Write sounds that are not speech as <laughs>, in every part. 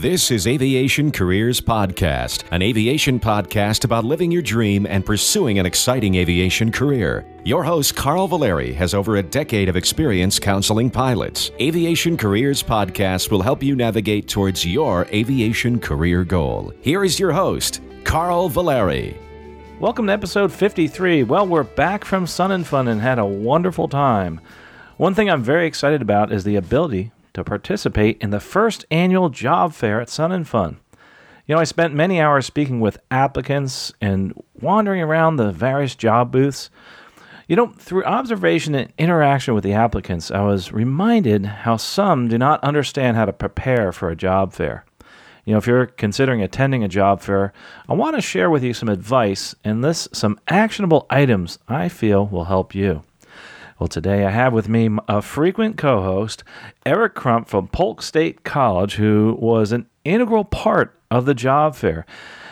This is Aviation Careers Podcast, an aviation podcast about living your dream and pursuing an exciting aviation career. Your host, Carl Valeri, has over a decade of experience counseling pilots. Aviation Careers Podcast will help you navigate towards your aviation career goal. Here is your host, Carl Valeri. Welcome to episode 53. Well, we're back from Sun and Fun and had a wonderful time. One thing I'm very excited about is the ability to participate in the first annual job fair at Sun and Fun. You know, I spent many hours speaking with applicants and wandering around the various job booths. You know, through observation and interaction with the applicants, I was reminded how some do not understand how to prepare for a job fair. You know, if you're considering attending a job fair, I want to share with you some advice and list some actionable items I feel will help you. Well, today I have with me a frequent co host, Eric Crump from Polk State College, who was an integral part of the job fair.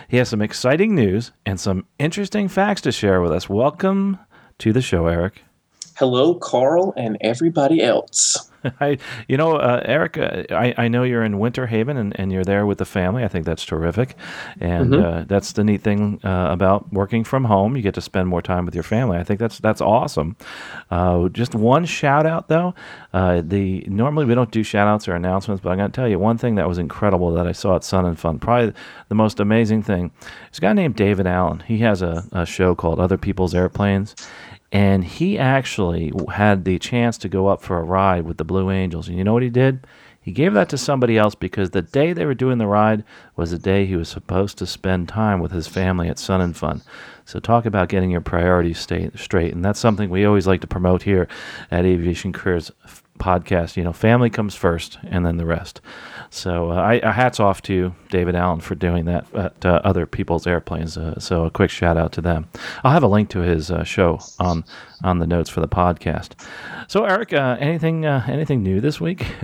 He has some exciting news and some interesting facts to share with us. Welcome to the show, Eric. Hello, Carl, and everybody else. <laughs> I, you know, uh, Eric, uh, I, I know you're in Winter Haven and, and you're there with the family. I think that's terrific. And mm-hmm. uh, that's the neat thing uh, about working from home. You get to spend more time with your family. I think that's that's awesome. Uh, just one shout out, though. Uh, the Normally, we don't do shout outs or announcements, but I'm going to tell you one thing that was incredible that I saw at Sun and Fun. Probably the most amazing thing. There's a guy named David Allen. He has a, a show called Other People's Airplanes and he actually had the chance to go up for a ride with the Blue Angels. And you know what he did? He gave that to somebody else because the day they were doing the ride was the day he was supposed to spend time with his family at Sun and Fun. So talk about getting your priorities straight, and that's something we always like to promote here at Aviation Careers podcast. You know, family comes first, and then the rest. So uh, I, uh, hats off to David Allen for doing that at uh, other people's airplanes. So a quick shout out to them. I'll have a link to his show on on the notes for the podcast. So Eric, anything anything new this week? <laughs>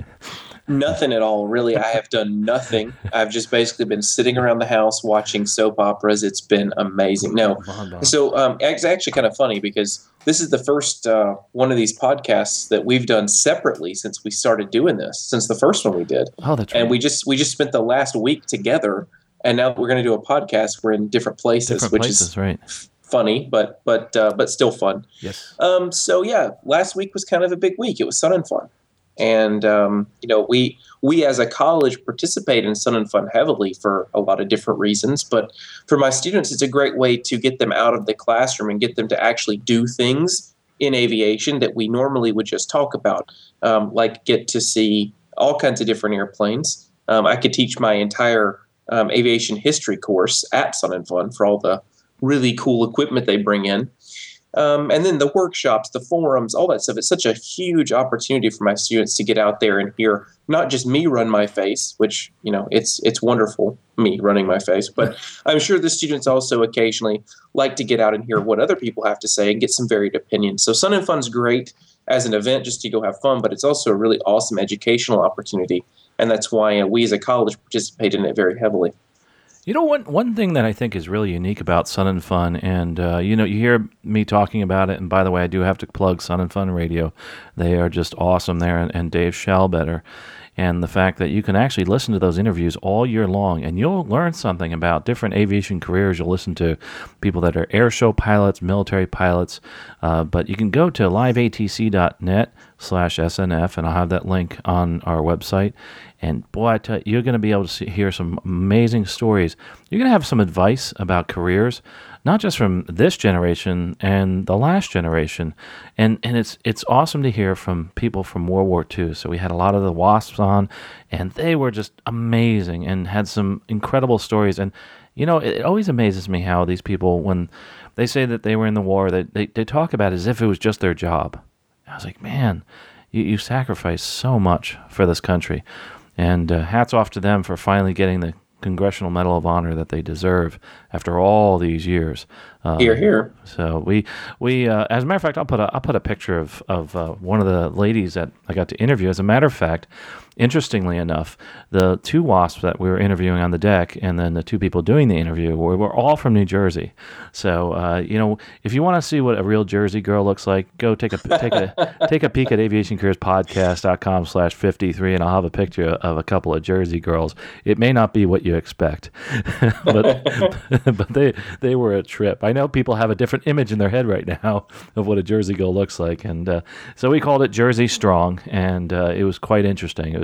Nothing at all, really. I have done nothing. I've just basically been sitting around the house watching soap operas. It's been amazing. No, so um, it's actually kind of funny because this is the first uh, one of these podcasts that we've done separately since we started doing this. Since the first one we did. Oh, that's right. And we just we just spent the last week together, and now we're going to do a podcast. We're in different places, different which places, is right funny, but but uh, but still fun. Yes. Um. So yeah, last week was kind of a big week. It was Sun and Fun and um, you know we we as a college participate in Sun and Fun heavily for a lot of different reasons. But for my students, it's a great way to get them out of the classroom and get them to actually do things in aviation that we normally would just talk about, um, like get to see all kinds of different airplanes. Um, I could teach my entire um, aviation history course at Sun and Fun for all the really cool equipment they bring in. Um, and then the workshops, the forums, all that stuff. It's such a huge opportunity for my students to get out there and hear not just me run my face, which you know it's it's wonderful me running my face, but <laughs> I'm sure the students also occasionally like to get out and hear what other people have to say and get some varied opinions. So Sun and Fun's great as an event just to go have fun, but it's also a really awesome educational opportunity, and that's why uh, we as a college participate in it very heavily. You know, one one thing that I think is really unique about Sun and Fun, and uh, you know, you hear me talking about it. And by the way, I do have to plug Sun and Fun Radio; they are just awesome there, and, and Dave Schallbetter and the fact that you can actually listen to those interviews all year long and you'll learn something about different aviation careers. You'll listen to people that are air show pilots, military pilots, uh, but you can go to liveatc.net slash SNF, and I'll have that link on our website. And boy, I tell you, you're going to be able to see, hear some amazing stories. You're going to have some advice about careers not just from this generation and the last generation. And and it's it's awesome to hear from people from World War II. So we had a lot of the WASPs on, and they were just amazing and had some incredible stories. And you know, it, always amazes me how these people, when they say that they were in the war, they they, they talk about it as if it was just their job. I was like, man, you, you sacrificed so much for this country. And uh, hats off to them for finally getting the Congressional Medal of Honor that they deserve after all these years. Um, here, here. So we we uh, as a matter of fact, I'll put a I'll put a picture of of uh, one of the ladies that I got to interview. As a matter of fact, interestingly enough, the two wasps that we were interviewing on the deck, and then the two people doing the interview, were, were all from New Jersey. So uh, you know, if you want to see what a real Jersey girl looks like, go take a take a <laughs> take a peek at aviationcareerspodcast.com slash fifty three, and I'll have a picture of a couple of Jersey girls. It may not be what you expect, <laughs> but <laughs> but they they were a trip. I know people have a different image in their head right now of what a Jersey girl looks like, and uh, so we called it Jersey Strong, and uh, it was quite interesting. It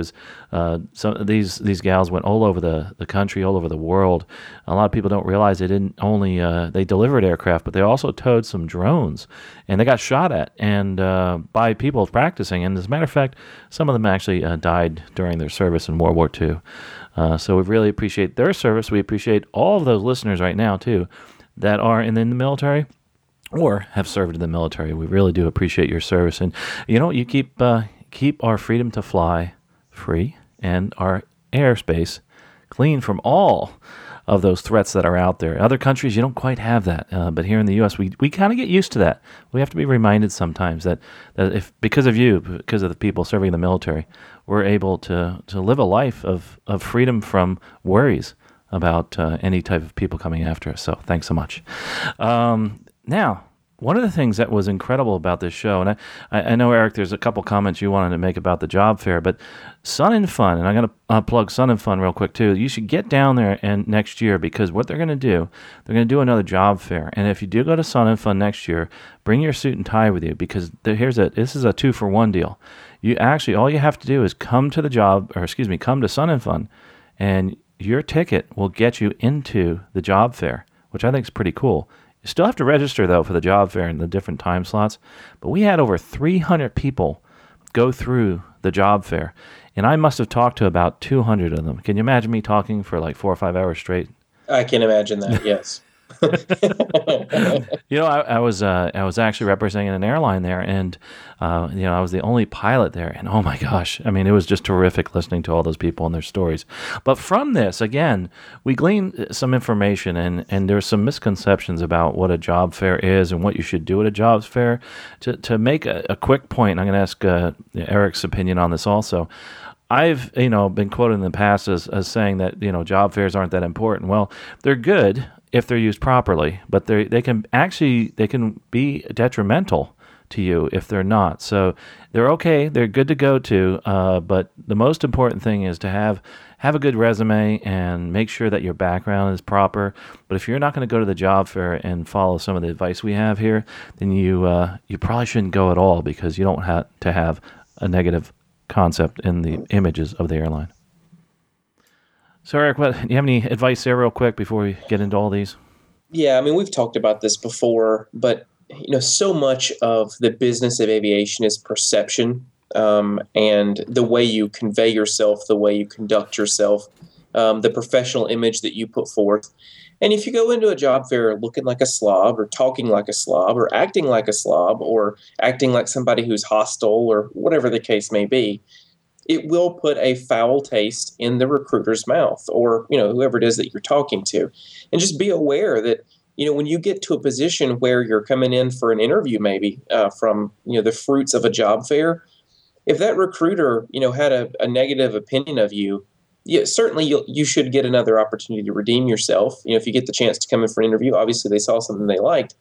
uh, some these these gals went all over the, the country, all over the world. A lot of people don't realize they didn't only uh, they delivered aircraft, but they also towed some drones, and they got shot at and uh, by people practicing. And as a matter of fact, some of them actually uh, died during their service in World War II. Uh, so we really appreciate their service. We appreciate all of those listeners right now too that are in, in the military or have served in the military. We really do appreciate your service, and you know you keep uh, keep our freedom to fly free and our airspace clean from all of those threats that are out there. Other countries, you don't quite have that, uh, but here in the U.S., we, we kind of get used to that. We have to be reminded sometimes that, that if because of you, because of the people serving in the military, we're able to to live a life of of freedom from worries about uh, any type of people coming after us. So thanks so much. Um, now, one of the things that was incredible about this show, and I, I know Eric, there's a couple comments you wanted to make about the job fair, but Sun and Fun, and I'm going to uh, plug Sun and Fun real quick too. You should get down there and next year because what they're going to do, they're going to do another job fair, and if you do go to Sun and Fun next year, bring your suit and tie with you because here's a this is a two for one deal. You actually all you have to do is come to the job, or excuse me, come to Sun and Fun, and your ticket will get you into the job fair, which I think is pretty cool. You still have to register though for the job fair and the different time slots. But we had over 300 people go through the job fair, and I must have talked to about 200 of them. Can you imagine me talking for like four or five hours straight? I can imagine that. <laughs> Yes. <laughs> you know, I, I was uh, I was actually representing an airline there, and uh, you know, I was the only pilot there, and oh my gosh, I mean, it was just terrific listening to all those people and their stories. But from this, again, we gleaned some information, and and there's some misconceptions about what a job fair is and what you should do at a jobs fair. To to make a, a quick point, I'm going to ask uh, Eric's opinion on this also. I've you know been quoted in the past as, as saying that you know job fairs aren't that important. Well, they're good if they're used properly, but they they can actually they can be detrimental to you if they're not. So they're okay, they're good to go to, uh, but the most important thing is to have have a good resume and make sure that your background is proper. But if you're not going to go to the job fair and follow some of the advice we have here, then you uh, you probably shouldn't go at all because you don't have to have a negative concept in the images of the airline. So, Eric, what, do you have any advice there, real quick, before we get into all these? Yeah, I mean, we've talked about this before, but you know, so much of the business of aviation is perception um, and the way you convey yourself, the way you conduct yourself, um, the professional image that you put forth. And if you go into a job fair looking like a slob, or talking like a slob, or acting like a slob, or acting like somebody who's hostile, or whatever the case may be, it will put a foul taste in the recruiter's mouth or you know whoever it is that you're talking to and just be aware that you know when you get to a position where you're coming in for an interview maybe uh, from you know the fruits of a job fair if that recruiter you know had a, a negative opinion of you yeah, certainly you you should get another opportunity to redeem yourself. You know, if you get the chance to come in for an interview, obviously they saw something they liked,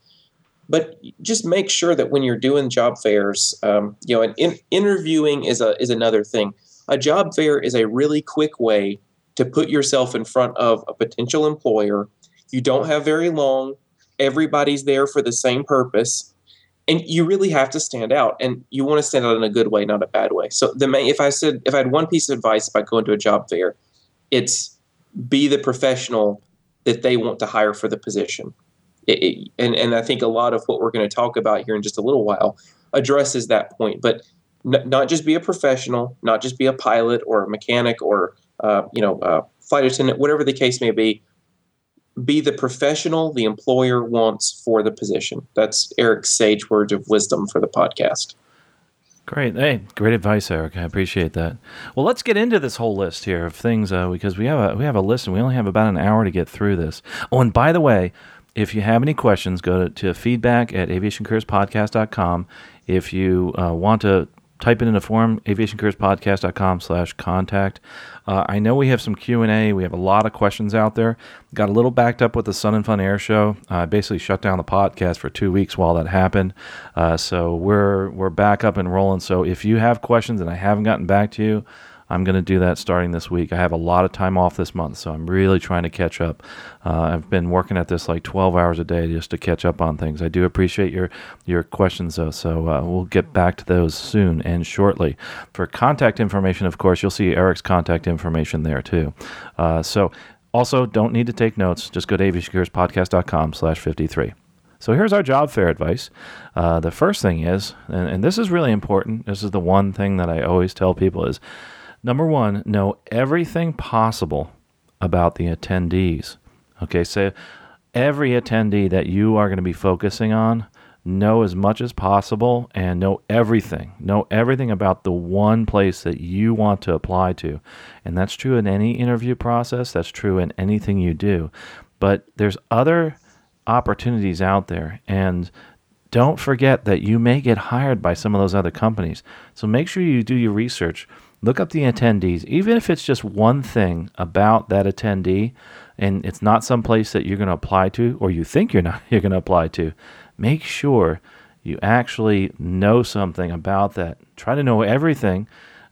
but just make sure that when you're doing job fairs, um, you know, in, interviewing is a is another thing. A job fair is a really quick way to put yourself in front of a potential employer. You don't have very long. Everybody's there for the same purpose, and you really have to stand out. And you want to stand out in a good way, not a bad way. So the main, if I said if I had one piece of advice about going to a job fair, it's be the professional that they want to hire for the position it, and and I think a lot of what we're going to talk about here in just a little while addresses that point. But n- not just be a professional, not just be a pilot or a mechanic or uh, you know flight attendant, whatever the case may be. Be the professional the employer wants for the position. That's Eric's sage words of wisdom for the podcast. Great. Hey, great advice, Eric. I appreciate that. Well, let's get into this whole list here of things uh, because we have a we have a list and we only have about an hour to get through this. Oh, and by the way, if you have any questions, go to, to feedback at aviationcareerspodcast.com. If you uh, want to type it in a form, aviationcareerspodcast.com slash contact. Uh, I know we have some Q&A. We have a lot of questions out there. Got a little backed up with the Sun and Fun Air Show. I uh, basically shut down the podcast for two weeks while that happened. Uh, so we're, we're back up and rolling. So if you have questions and I haven't gotten back to you, I'm going to do that starting this week. I have a lot of time off this month, so I'm really trying to catch up. Uh, I've been working at this like 12 hours a day just to catch up on things. I do appreciate your your questions though, so uh, we'll get back to those soon and shortly. For contact information, of course, you'll see Eric's contact information there too. Uh, so also, don't need to take notes. Just go to aviationcareerspodcast.com slash 53. So here's our job fair advice. Uh, the first thing is, and, and, this is really important. This is the one thing that I always tell people is Number one, know everything possible about the attendees. Okay, so every attendee that you are going to be focusing on, know as much as possible and know everything. Know everything about the one place that you want to apply to. And that's true in any interview process, that's true in anything you do. But there's other opportunities out there. And don't forget that you may get hired by some of those other companies. So make sure you do your research look up the attendees, even if it's just one thing about that attendee and it's not some place that you're going to apply to or you think you're not <laughs> you're going to apply to, make sure you actually know something about that. Try to know everything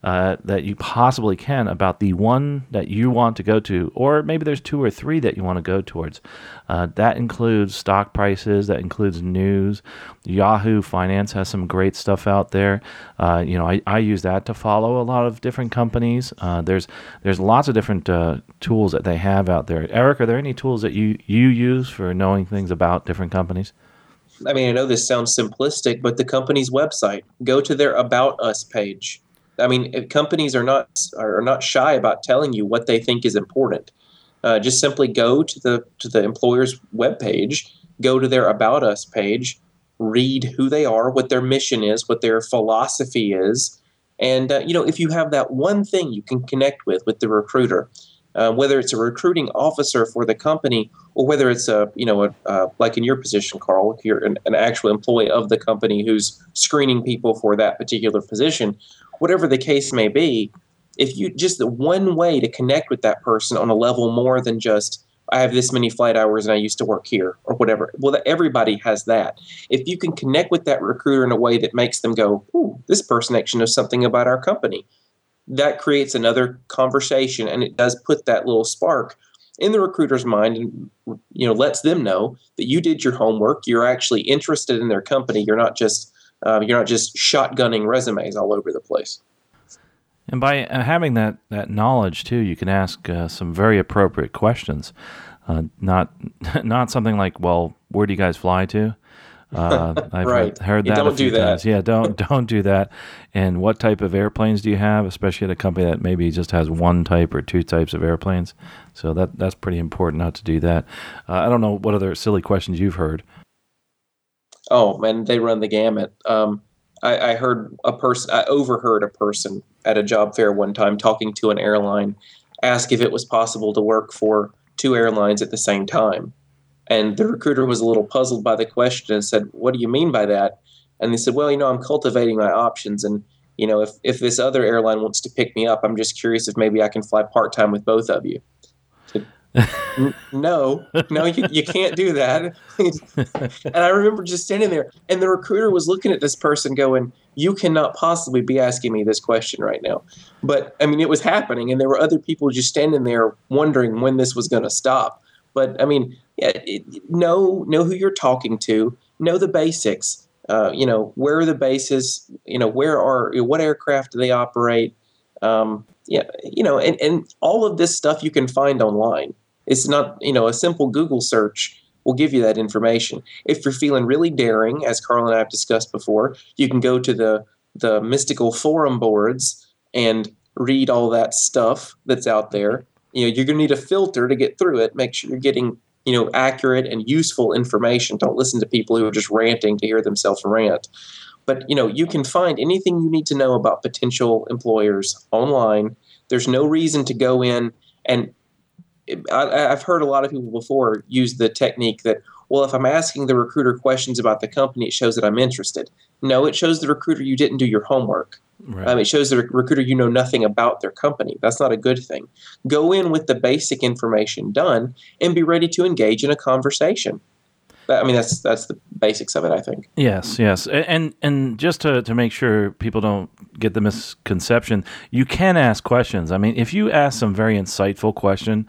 uh, that you possibly can about the one that you want to go to, or maybe there's two or three that you want to go towards. Uh, that includes stock prices, that includes news. Yahoo Finance has some great stuff out there. Uh, you know, I, I use that to follow a lot of different companies. Uh, there's there's lots of different uh, tools that they have out there. Eric, are there any tools that you you use for knowing things about different companies? I mean, I know this sounds simplistic, but the company's website. Go to their About Us page I mean, companies are not are not shy about telling you what they think is important. Uh, just simply go to the to the employer's webpage, go to their About Us page, read who they are, what their mission is, what their philosophy is, and uh, you know if you have that one thing you can connect with with the recruiter, uh, whether it's a recruiting officer for the company or whether it's a you know a, like in your position, Carl, if you're an, an actual employee of the company who's screening people for that particular position whatever the case may be, if you just the one way to connect with that person on a level more than just I have this many flight hours and I used to work here or whatever. Well, everybody has that. If you can connect with that recruiter in a way that makes them go, "Ooh, this person actually knows something about our company," that creates another conversation, and it does put that little spark in the recruiter's mind, and you know lets them know that you did your homework. You're actually interested in their company. You're not just uh, you're not just shotgunning resumes all over the place. And by uh, having that, that knowledge too, you can ask uh, some very appropriate questions. Uh, not <laughs> not something like, "Well, where do you guys fly to?" Uh, <laughs> I've right. heard, that don't a few do that. times. Yeah, don't <laughs> don't do that. And what type of airplanes do you have, especially at a company that maybe just has one type or two types of airplanes? So that that's pretty important not to do that. Uh, I don't know what other silly questions you've heard. Oh man, they run the gamut. Um, I, I, heard a person, I overheard a person at a job fair one time talking to an airline, ask if it was possible to work for two airlines at the same time. And the recruiter was a little puzzled by the question and said, "What do you mean by that?" And they said, "Well, you know, I'm cultivating my options, and you know, if if this other airline wants to pick me up, I'm just curious if maybe I can fly part time with both of you." No, no, you, you can't do that. <laughs> and I remember just standing there, and the recruiter was looking at this person going, You cannot possibly be asking me this question right now. But I mean, it was happening, and there were other people just standing there wondering when this was going to stop. But I mean, yeah, it, know, know who you're talking to, know the basics. Uh, you know, where are the bases? You know, where are, what aircraft do they operate? Um, yeah, you know, and, and all of this stuff you can find online. It's not, you know, a simple Google search will give you that information. If you're feeling really daring, as Carl and I have discussed before, you can go to the the mystical forum boards and read all that stuff that's out there. You know, you're to need a filter to get through it. Make sure you're getting, you know, accurate and useful information. Don't listen to people who are just ranting to hear themselves rant. But, you know, you can find anything you need to know about potential employers online. There's no reason to go in and I, I've heard a lot of people before use the technique that, well, if I'm asking the recruiter questions about the company, it shows that I'm interested. No, it shows the recruiter you didn't do your homework. Right. Um, it shows the recruiter you know nothing about their company. That's not a good thing. Go in with the basic information done and be ready to engage in a conversation. I mean, that's that's the basics of it. I think. Yes, yes, and and just to to make sure people don't get the misconception, you can ask questions. I mean, if you ask some very insightful question,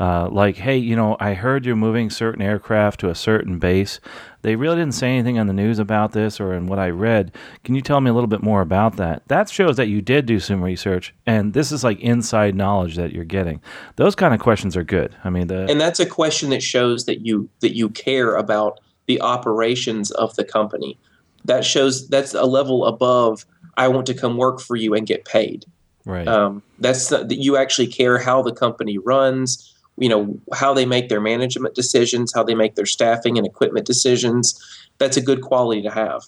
uh, like, hey, you know, I heard you're moving certain aircraft to a certain base. They really didn't say anything on the news about this or in what I read. Can you tell me a little bit more about that? That shows that you did do some research, and this is like inside knowledge that you're getting. Those kind of questions are good. I mean, the and that's a question that shows that you that you care about the operations of the company. That shows that's a level above. I want to come work for you and get paid. Right. Um, that's that you actually care how the company runs you know how they make their management decisions how they make their staffing and equipment decisions. That's a good quality to have.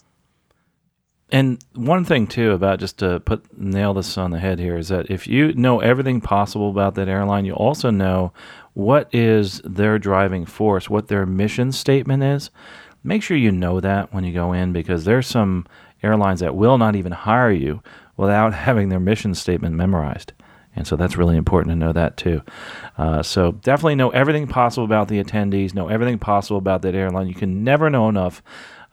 And one thing too about just to put nail this on the head here is that if you know everything possible about that airline you also know what is their driving force what their mission statement is. Make sure you know that when you go in because there's some airlines that will not even hire you without <laughs> having their mission statement memorized and so that's really important to know that too. Uh, so definitely know everything possible about the attendees, know everything possible about that airline. You can never know enough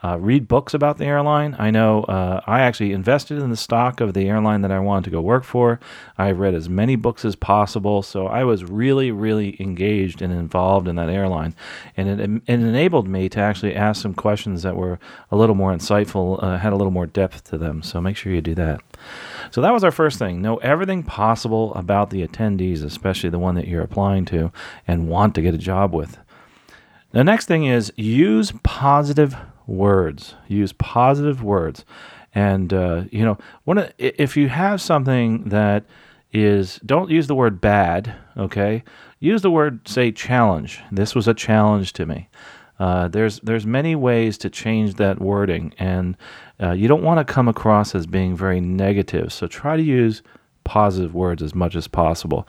uh, read books about the airline. I know uh, I actually invested in the stock of the airline that I wanted to go work for. I read as many books as possible, so I was really, really engaged and involved in that airline, and it, it enabled me to actually ask some questions that were a little more insightful, uh, had a little more depth to them. So make sure you do that. So that was our first thing. Know everything possible about the attendees, especially the one that you're applying to and want to get a job with. The next thing is use positive words. Use positive words. And, uh, you know, one if you have something that is, don't use the word bad, okay? Use the word, say, challenge. This was a challenge to me. Uh, there's there's many ways to change that wording, and uh, you don't want to come across as being very negative. So try to use positive words as much as possible.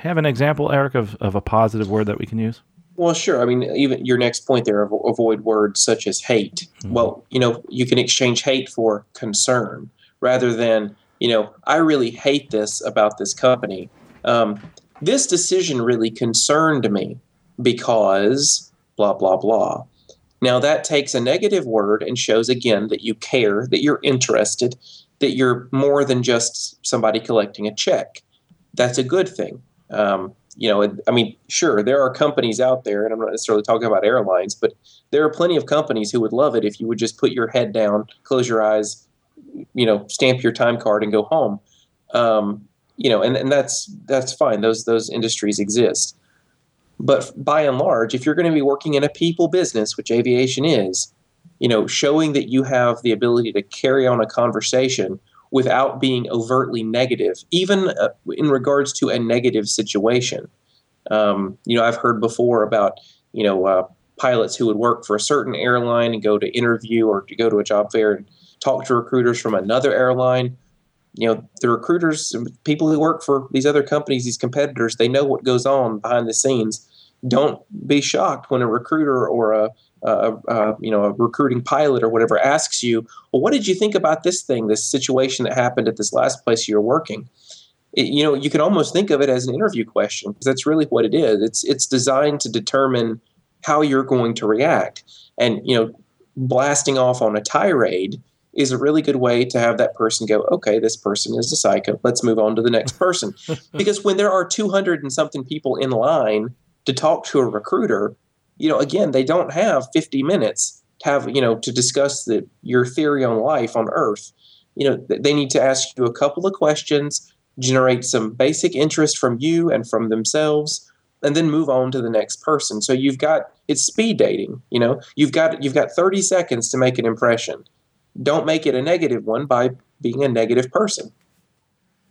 Have an example, Eric, of, of a positive word that we can use? Well, sure. I mean, even your next point there, avoid words such as hate. Mm-hmm. Well, you know, you can exchange hate for concern rather than, you know, I really hate this about this company. Um, this decision really concerned me because blah, blah, blah. Now, that takes a negative word and shows again that you care, that you're interested, that you're more than just somebody collecting a check. That's a good thing. Um, you know, I mean, sure, there are companies out there, and I'm not necessarily talking about airlines, but there are plenty of companies who would love it if you would just put your head down, close your eyes, you know, stamp your time card, and go home. Um, you know, and, and that's that's fine. Those those industries exist. But by and large, if you're going to be working in a people business, which aviation is, you know, showing that you have the ability to carry on a conversation without being overtly negative, even uh, in regards to a negative situation. Um, you know, I've heard before about, you know, uh, pilots who would work for a certain airline and go to interview or to go to a job fair and talk to recruiters from another airline. You know, the recruiters, people who work for these other companies, these competitors, they know what goes on behind the scenes. Don't be shocked when a recruiter or a uh, uh, you know, a recruiting pilot or whatever asks you, well, what did you think about this thing, this situation that happened at this last place you're working? It, you know, you can almost think of it as an interview question because that's really what it is. It's it's designed to determine how you're going to react, and you know, blasting off on a tirade is a really good way to have that person go, okay, this person is a psycho. Let's move on to the next person. <laughs> because when there are 200 and something people in line to talk to a recruiter, you know, again, they don't have 50 minutes to have, you know, to discuss the, your theory on life on Earth. You know, they need to ask you a couple of questions, generate some basic interest from you and from themselves, and then move on to the next person. So you've got it's speed dating. You know, you've got you've got 30 seconds to make an impression. Don't make it a negative one by being a negative person.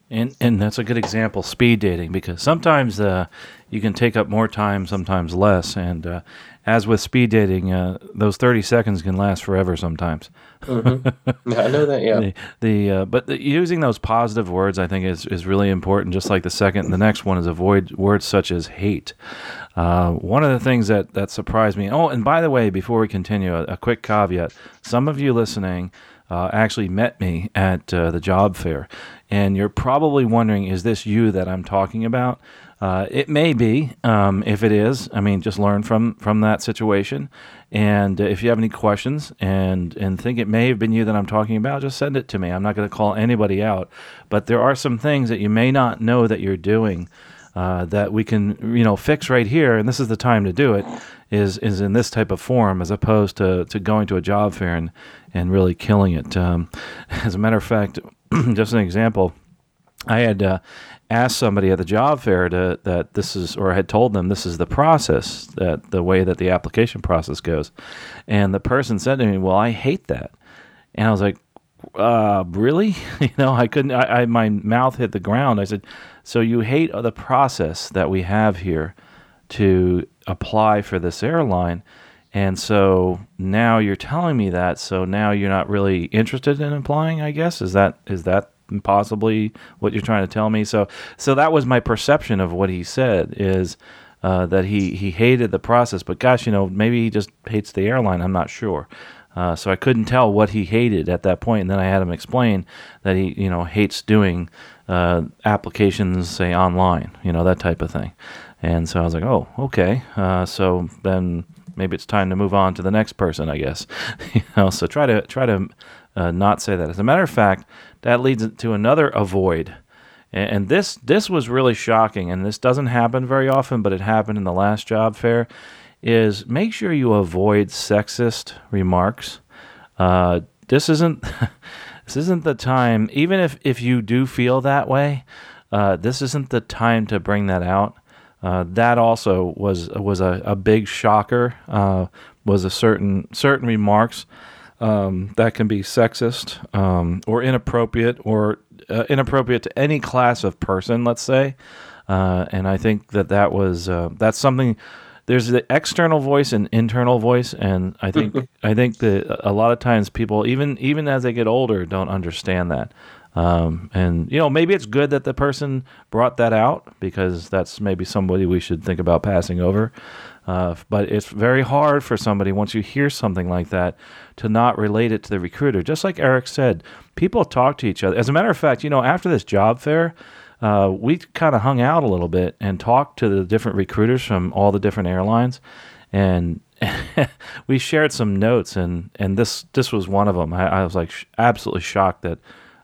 And and that's a good example, speed dating, because sometimes uh, you can take up more time, sometimes less. And uh, as with speed dating, uh, those thirty seconds can last forever sometimes. Mm-hmm. <laughs> I know that. Yeah. the, the uh, but the, using those positive words, I think, is is really important. Just like the second, the next one is avoid words such as hate. Uh, one of the things that that surprised me. Oh, and by the way, before we continue, a, a quick caveat: some of you listening uh, actually met me at uh, the job fair. And you're probably wondering, is this you that I'm talking about? Uh, it may be. Um, if it is, I mean, just learn from from that situation. And if you have any questions and and think it may have been you that I'm talking about, just send it to me. I'm not going to call anybody out, but there are some things that you may not know that you're doing uh, that we can you know fix right here, and this is the time to do it. Is is in this type of form as opposed to, to going to a job fair and and really killing it. Um, <laughs> as a matter of fact, <clears throat> just an example. I had uh, asked somebody at the job fair to, that this is, or I had told them this is the process, that the way that the application process goes. And the person said to me, Well, I hate that. And I was like, uh, really? <laughs> you know, I couldn't, I, I, my mouth hit the ground. I said, So you hate the process that we have here to apply for this airline? And so now you're telling me that. So now you're not really interested in applying, I guess. Is that, is that possibly what you're trying to tell me. So, so that was my perception of what he said is uh, that he he hated the process. But gosh, you know, maybe he just hates the airline. I'm not sure. Uh, so I couldn't tell what he hated at that point, and then I had him explain that he, you know, hates doing uh, applications, say online, you know, that type of thing. And so I was like, oh, okay. Uh, so then maybe it's time to move on to the next person, I guess. <laughs> you know, so try to try to uh, not say that. As a matter of fact, that leads to another avoid. And this this was really shocking, and this doesn't happen very often, but it happened in the last job fair. Is make sure you avoid sexist remarks. Uh, this isn't <laughs> this isn't the time. Even if if you do feel that way, uh, this isn't the time to bring that out. Uh, that also was was a, a big shocker. Uh, was a certain certain remarks um, that can be sexist um, or inappropriate or uh, inappropriate to any class of person, let's say. Uh, and I think that that was uh, that's something. There's the external voice and internal voice, and I think <laughs> I think that a lot of times people, even even as they get older, don't understand that. Um, and you know, maybe it's good that the person brought that out because that's maybe somebody we should think about passing over. Uh, but it's very hard for somebody once you hear something like that to not relate it to the recruiter. Just like Eric said, people talk to each other. As a matter of fact, you know, after this job fair, uh, we kind of hung out a little bit and talked to the different recruiters from all the different airlines, and <laughs> we shared some notes. and And this this was one of them. I, I was like sh- absolutely shocked that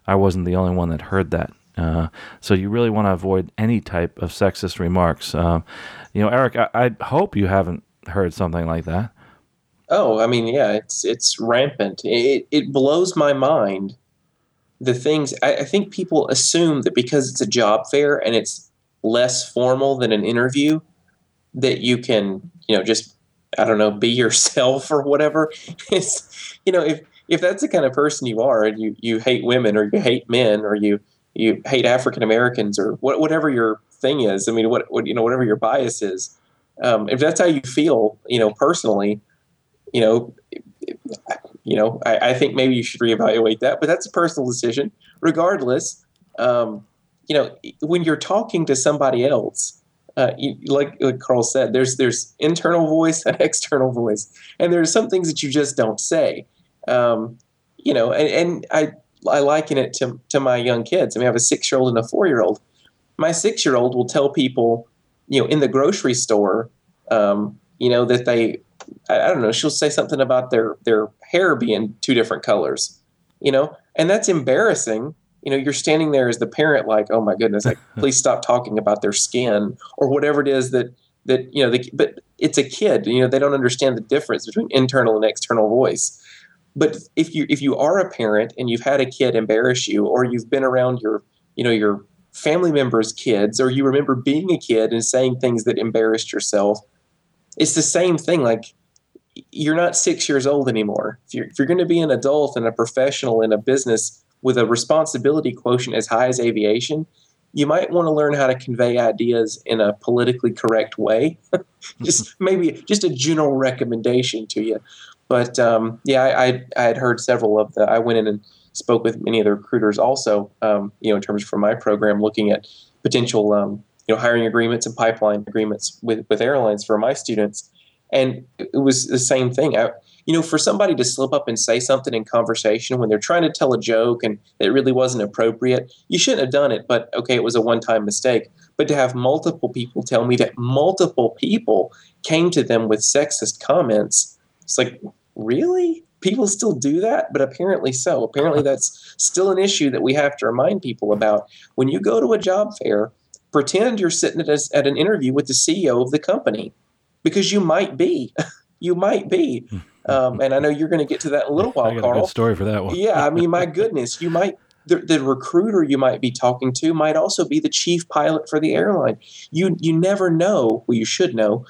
I wasn't the only one that heard that. Uh, so you really want to avoid any type of sexist remarks. Uh, you know, Eric, I, I, hope you haven't heard something like that. Oh, I mean, yeah, it's it's rampant. It it blows my mind. The things I, I think people assume that because it's a job fair and it's less formal than an interview, that you can, you know, just I don't know, be yourself <laughs> or whatever. It's you know, if if that's the kind of person you are and you you hate women or you hate men or you you hate African Americans or what, whatever your thing is. I mean, what, what you know, whatever your bias is. Um, if that's how you feel, you know, personally, you know, you know, I, I, think maybe you should reevaluate that. But that's a personal decision. Regardless, um, you know, when you're talking to somebody else, uh, you, like, like Carl said, there's there's internal voice <laughs> and external voice, and there's some things that you just don't say. Um, you know, and, and I I liken it to, to my young kids. I mean, I have a six year old and a four year old. My six year old will tell people, you know, in the grocery store, um, you know, that they, I, I, don't know, she'll say something about their, their hair being two different colors, you know, and that's embarrassing. You know, you're standing there as the parent, like, oh my goodness, like, <laughs> please stop talking about their skin or whatever it is that, that, you know, the, but it's a kid, you know, they don't understand the difference between internal and external voice. But if you if you are a parent and you've had a kid embarrass you, or you've been around your you know your family members' kids, or you remember being a kid and saying things that embarrassed yourself, it's the same thing. Like you're not six years old anymore. If you're, if you're going to be an adult and a professional in a business with a responsibility quotient as high as aviation, you might want to learn how to convey ideas in a politically correct way. <laughs> just <laughs> maybe just a general recommendation to you. But um, yeah, I, I, had heard several of the. I went in and spoke with many of the recruiters also. Um, you know, in terms from my program, looking at potential um, you know hiring agreements and pipeline agreements with with airlines for my students, and it was the same thing. I, you know, for somebody to slip up and say something in conversation when they're trying to tell a joke and it really wasn't appropriate, you shouldn't have done it, but okay, it was a one time mistake. But to have multiple people tell me that multiple people came to them with sexist comments, it's like, really? People still do that? But apparently so. Apparently that's still an issue that we have to remind people about. When you go to a job fair, pretend you're sitting at, a, at an interview with the CEO of the company because you might be. <laughs> you might be. <laughs> Um, and I know you're going to get to that in a little while, I got Carl. a good story for that one. yeah, I mean, my <laughs> goodness, you might the, the recruiter you might be talking to might also be the chief pilot for the airline. You you never know. Well, you should know,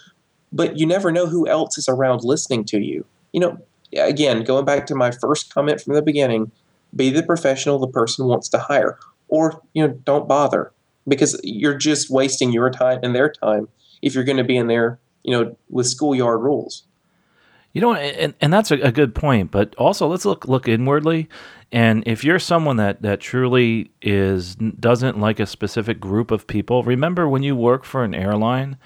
but you never know who else is around listening to you. You know, again, going back to my first comment from the beginning, be the professional the person wants to hire, or you know, don't bother because you're just wasting your time and their time if you're going to be in there, you know, with schoolyard rules. You know, and, and that's a, good point. But also, let's look look inwardly. And if you're someone that that truly is doesn't like a specific group of people, remember when you work for an airline,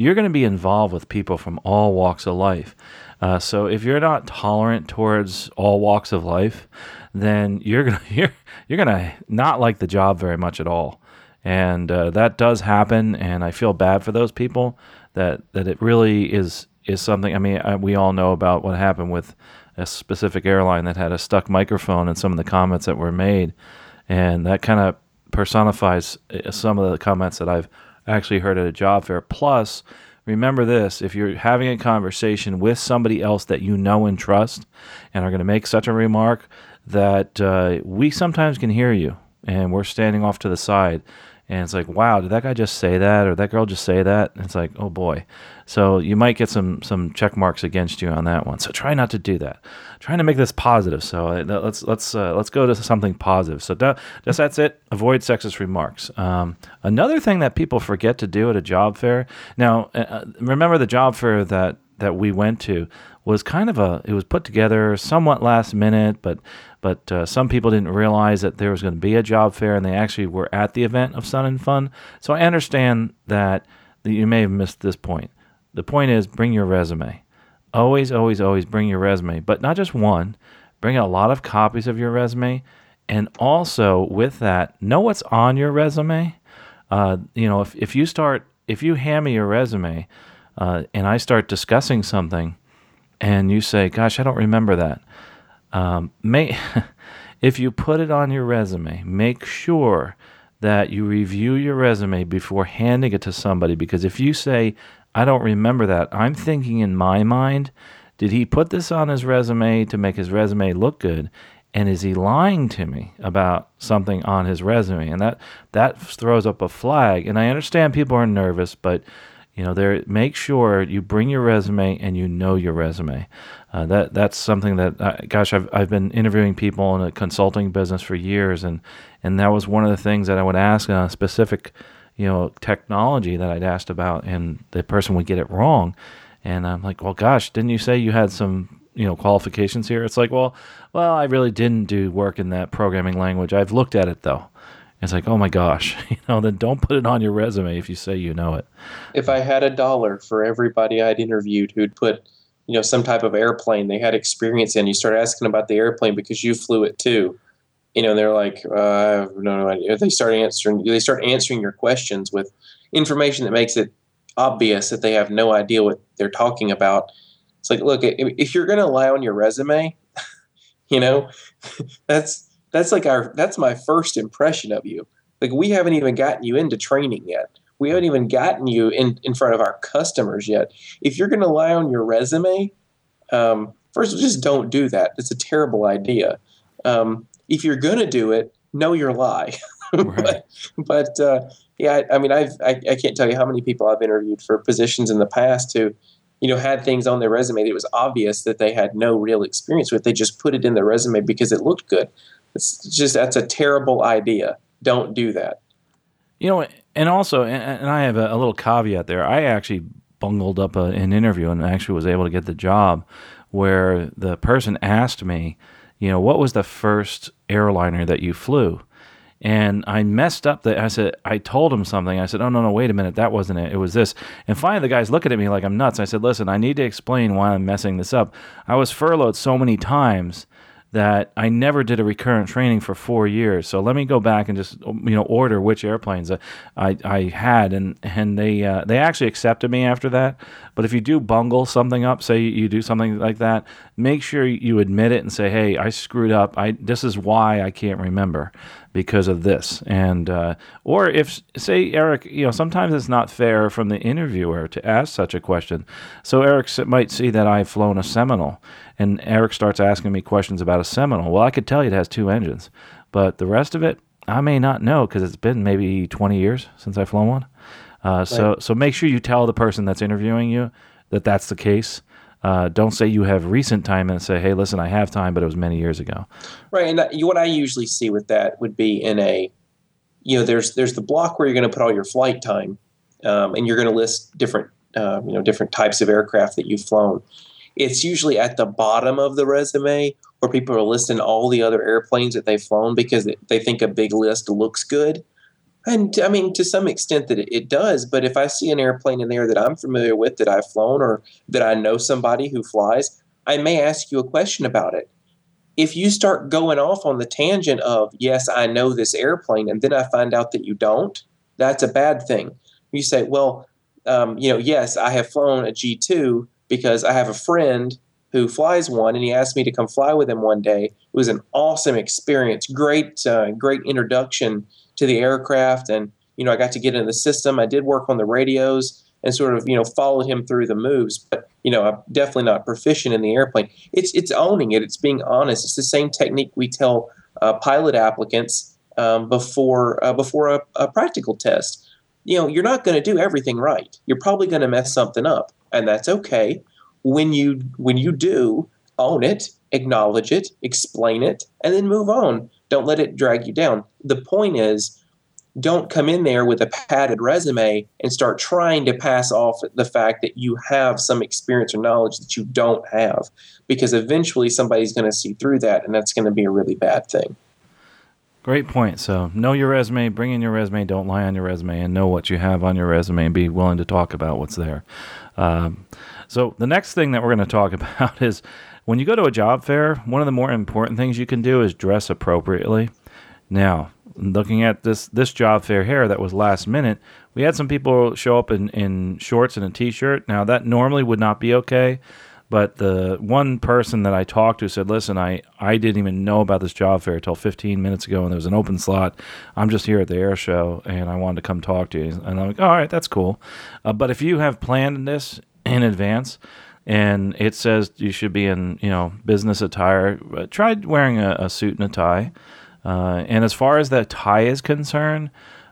you're going to be involved with people from all walks of life. Uh, so if you're not tolerant towards all walks of life, then you're gonna <laughs> you're you're gonna not like the job very much at all. And uh, that does happen, and I feel bad for those people. That that it really is is something. I mean, I, we all know about what happened with a specific airline that had a stuck microphone and some of the comments that were made, and that kind of personifies uh, some of the comments that I've actually heard at a job fair. Plus, remember this: if you're having a conversation with somebody else that you know and trust, and are going to make such a remark, that uh, we sometimes can hear you, and we're standing off to the side and it's like, wow, did that guy just say that or that girl just say that? And it's like, oh boy. So you might get some some check marks against you on that one. So try not to do that. Trying to make this positive. So uh, let's let's uh, let's go to something positive. So just that's it. Avoid sexist remarks. Um, another thing that people forget to do at a job fair. Now, uh, uh remember the job fair that that we went to was kind of a it was put together somewhat last minute, but but uh, some people didn't realize that there was going to be a job fair, and they actually were at the event of Sun and Fun. So I understand that you may have missed this point. The point is, bring your resume. Always, always, always bring your resume, but not just one. Bring a lot of copies of your resume, and also with that, know what's on your resume. Uh, you know, if if you start if you hand me your resume, uh, and I start discussing something, and you say, "Gosh, I don't remember that," Um, may, <laughs> if you put it on your resume, make sure that you review your resume before handing it to somebody. Because if you say, I don't remember that, I'm thinking in my mind, did he put this on his resume to make his resume look good? And is he lying to me about something on his resume? And that that throws up a flag. And I understand people are nervous, but you know, there make sure you bring your resume and you know your resume. Uh, that that's something that, uh, gosh, I've I've been interviewing people in a consulting business for years, and and that was one of the things that I would ask a specific, you know, technology that I'd asked about, and the person would get it wrong, and I'm like, well, gosh, didn't you say you had some you know qualifications here? It's like, well, well, I really didn't do work in that programming language. I've looked at it though. It's like, oh my gosh, <laughs> you know, then don't put it on your resume if you say you know it. If I had a dollar for everybody I'd interviewed who'd put, you know, some type of airplane they had experience in, you start asking about the airplane because you flew it too. You know, they're like, uh, I have no idea. They start answering. They start answering your questions with information that makes it obvious that they have no idea what they're talking about. It's like, look, if you're going to lie on your resume, <laughs> you know, <laughs> that's that's like our that's my first impression of you. Like we haven't even gotten you into training yet. We haven't even gotten you in, in front of our customers yet. If you're going to lie on your resume, um, first of all, just don't do that. It's a terrible idea. Um, if you're going to do it, know your lie. <laughs> Right. but, but uh, yeah, I, I mean, I've I, I, can't tell you how many people I've interviewed for positions in the past who, you know, had things on their resume that it was obvious that they had no real experience with. They just put it in their resume because it looked good. It's just that's a terrible idea. Don't do that. You know, and also, and, and I have a, a, little caveat there. I actually bungled up a, an interview and actually was able to get the job where the person asked me, you know, what was the first airliner that you flew? and I messed up the. I said I told him something. I said, "Oh no, no, wait a minute, that wasn't it. It was this." And finally, the guy's looking at me like I'm nuts. I said, "Listen, I need to explain why I'm messing this up. I was furloughed so many times." That I never did a recurrent training for four years. So let me go back and just you know order which airplanes I I had, and and they uh, they actually accepted me after that. But if you do bungle something up, say you do something like that, make sure you admit it and say, hey, I screwed up. I this is why I can't remember because of this. And uh, or if say Eric, you know, sometimes it's not fair from the interviewer to ask such a question. So Eric might see that I've flown a Seminole and Eric starts asking me questions about a Seminole. Well, I could tell you it has two engines, but the rest of it, I may not know because it's been maybe 20 years since I've flown one. Uh, right. So, so make sure you tell the person that's interviewing you that that's the case. Uh, don't say you have recent time and say, "Hey, listen, I have time, but it was many years ago." Right, and what I usually see with that would be in a, you know, there's there's the block where you're going to put all your flight time, um, and you're going to list different, uh, you know, different types of aircraft that you've flown it's usually at the bottom of the resume where people are listing all the other airplanes that they've flown because they think a big list looks good. And I mean, to some extent that it, does, but if I see an airplane in there that I'm familiar with, that I've flown, or that I know somebody who flies, I may ask you a question about it. If you start going off on the tangent of, yes, I know this airplane, and then I find out that you don't, that's a bad thing. You say, well, um, you know, yes, I have flown a G2, because I have a friend who flies one, and he asked me to come fly with him one day. It was an awesome experience, great, uh, great introduction to the aircraft, and you know I got to get into the system. I did work on the radios and sort of you know followed him through the moves, but you know I'm definitely not proficient in the airplane. It's it's owning it. It's being honest. It's the same technique we tell uh, pilot applicants um, before uh, before a, a practical test. You know you're not going to do everything right. You're probably going to mess something up and that's okay. When you when you do, own it, acknowledge it, explain it, and then move on. Don't let it drag you down. The point is don't come in there with a padded resume and start trying to pass off the fact that you have some experience or knowledge that you don't have because eventually somebody's going to see through that and that's going to be a really bad thing. Great point. So, know your resume, bring in your resume, don't lie on your resume, and know what you have on your resume and be willing to talk about what's there. Um, so the next thing that we're going to talk <laughs> about is when you go to a job fair, one of the more important things you can do is dress appropriately. Now, looking at this this job fair here that was last minute, we had some people show up in, in shorts and a t-shirt. Now that normally would not be okay, but the one person that I talked to said, "Listen, I I didn't even know about this job fair until 15 minutes ago, and there was an open slot. I'm just here at the air show, and I wanted to come talk to you." And I'm like, "All right, that's cool." Uh, but if you have planned this in advance, and it says you should be in you know business attire, uh, try wearing a, a, suit and a tie. Uh, and as far as the tie is concerned,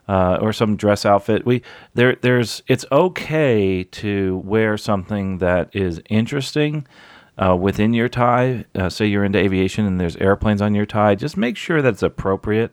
uh, or some dress outfit. We there there's it's okay to wear something that is interesting. Uh, within your tie, uh, say you're into aviation and there's airplanes on your tie, just make sure that it's appropriate.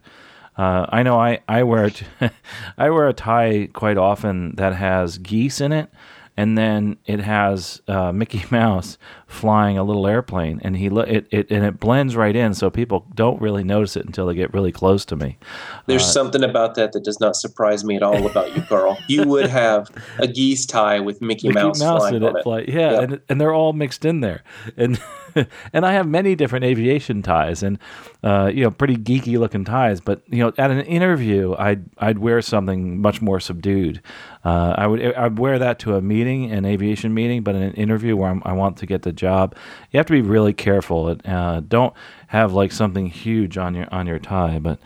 Uh, I know I, I wear <laughs> I wear a tie quite often that has geese in it, and then it has uh, <laughs> Mickey Mouse flying a little airplane, and he it, it and it blends right in, so people don't really notice it until they get really close to me. There's uh, something about that that does not surprise me at all about you, Carl. <laughs> you would have a geese tie with Mickey, Mickey Mouse, Mouse flying on it. Fly, yeah, yep. and and they're all mixed in there, and <laughs> and I have many different aviation ties, and uh, you know, pretty geeky looking ties. But you know, at an interview, I'd I'd wear something much more subdued. Uh, I would I'd wear that to a meeting, an aviation meeting, but in an interview where I'm, i want to get the job, you have to be really careful. Uh, don't have like something huge on your on your tie, but.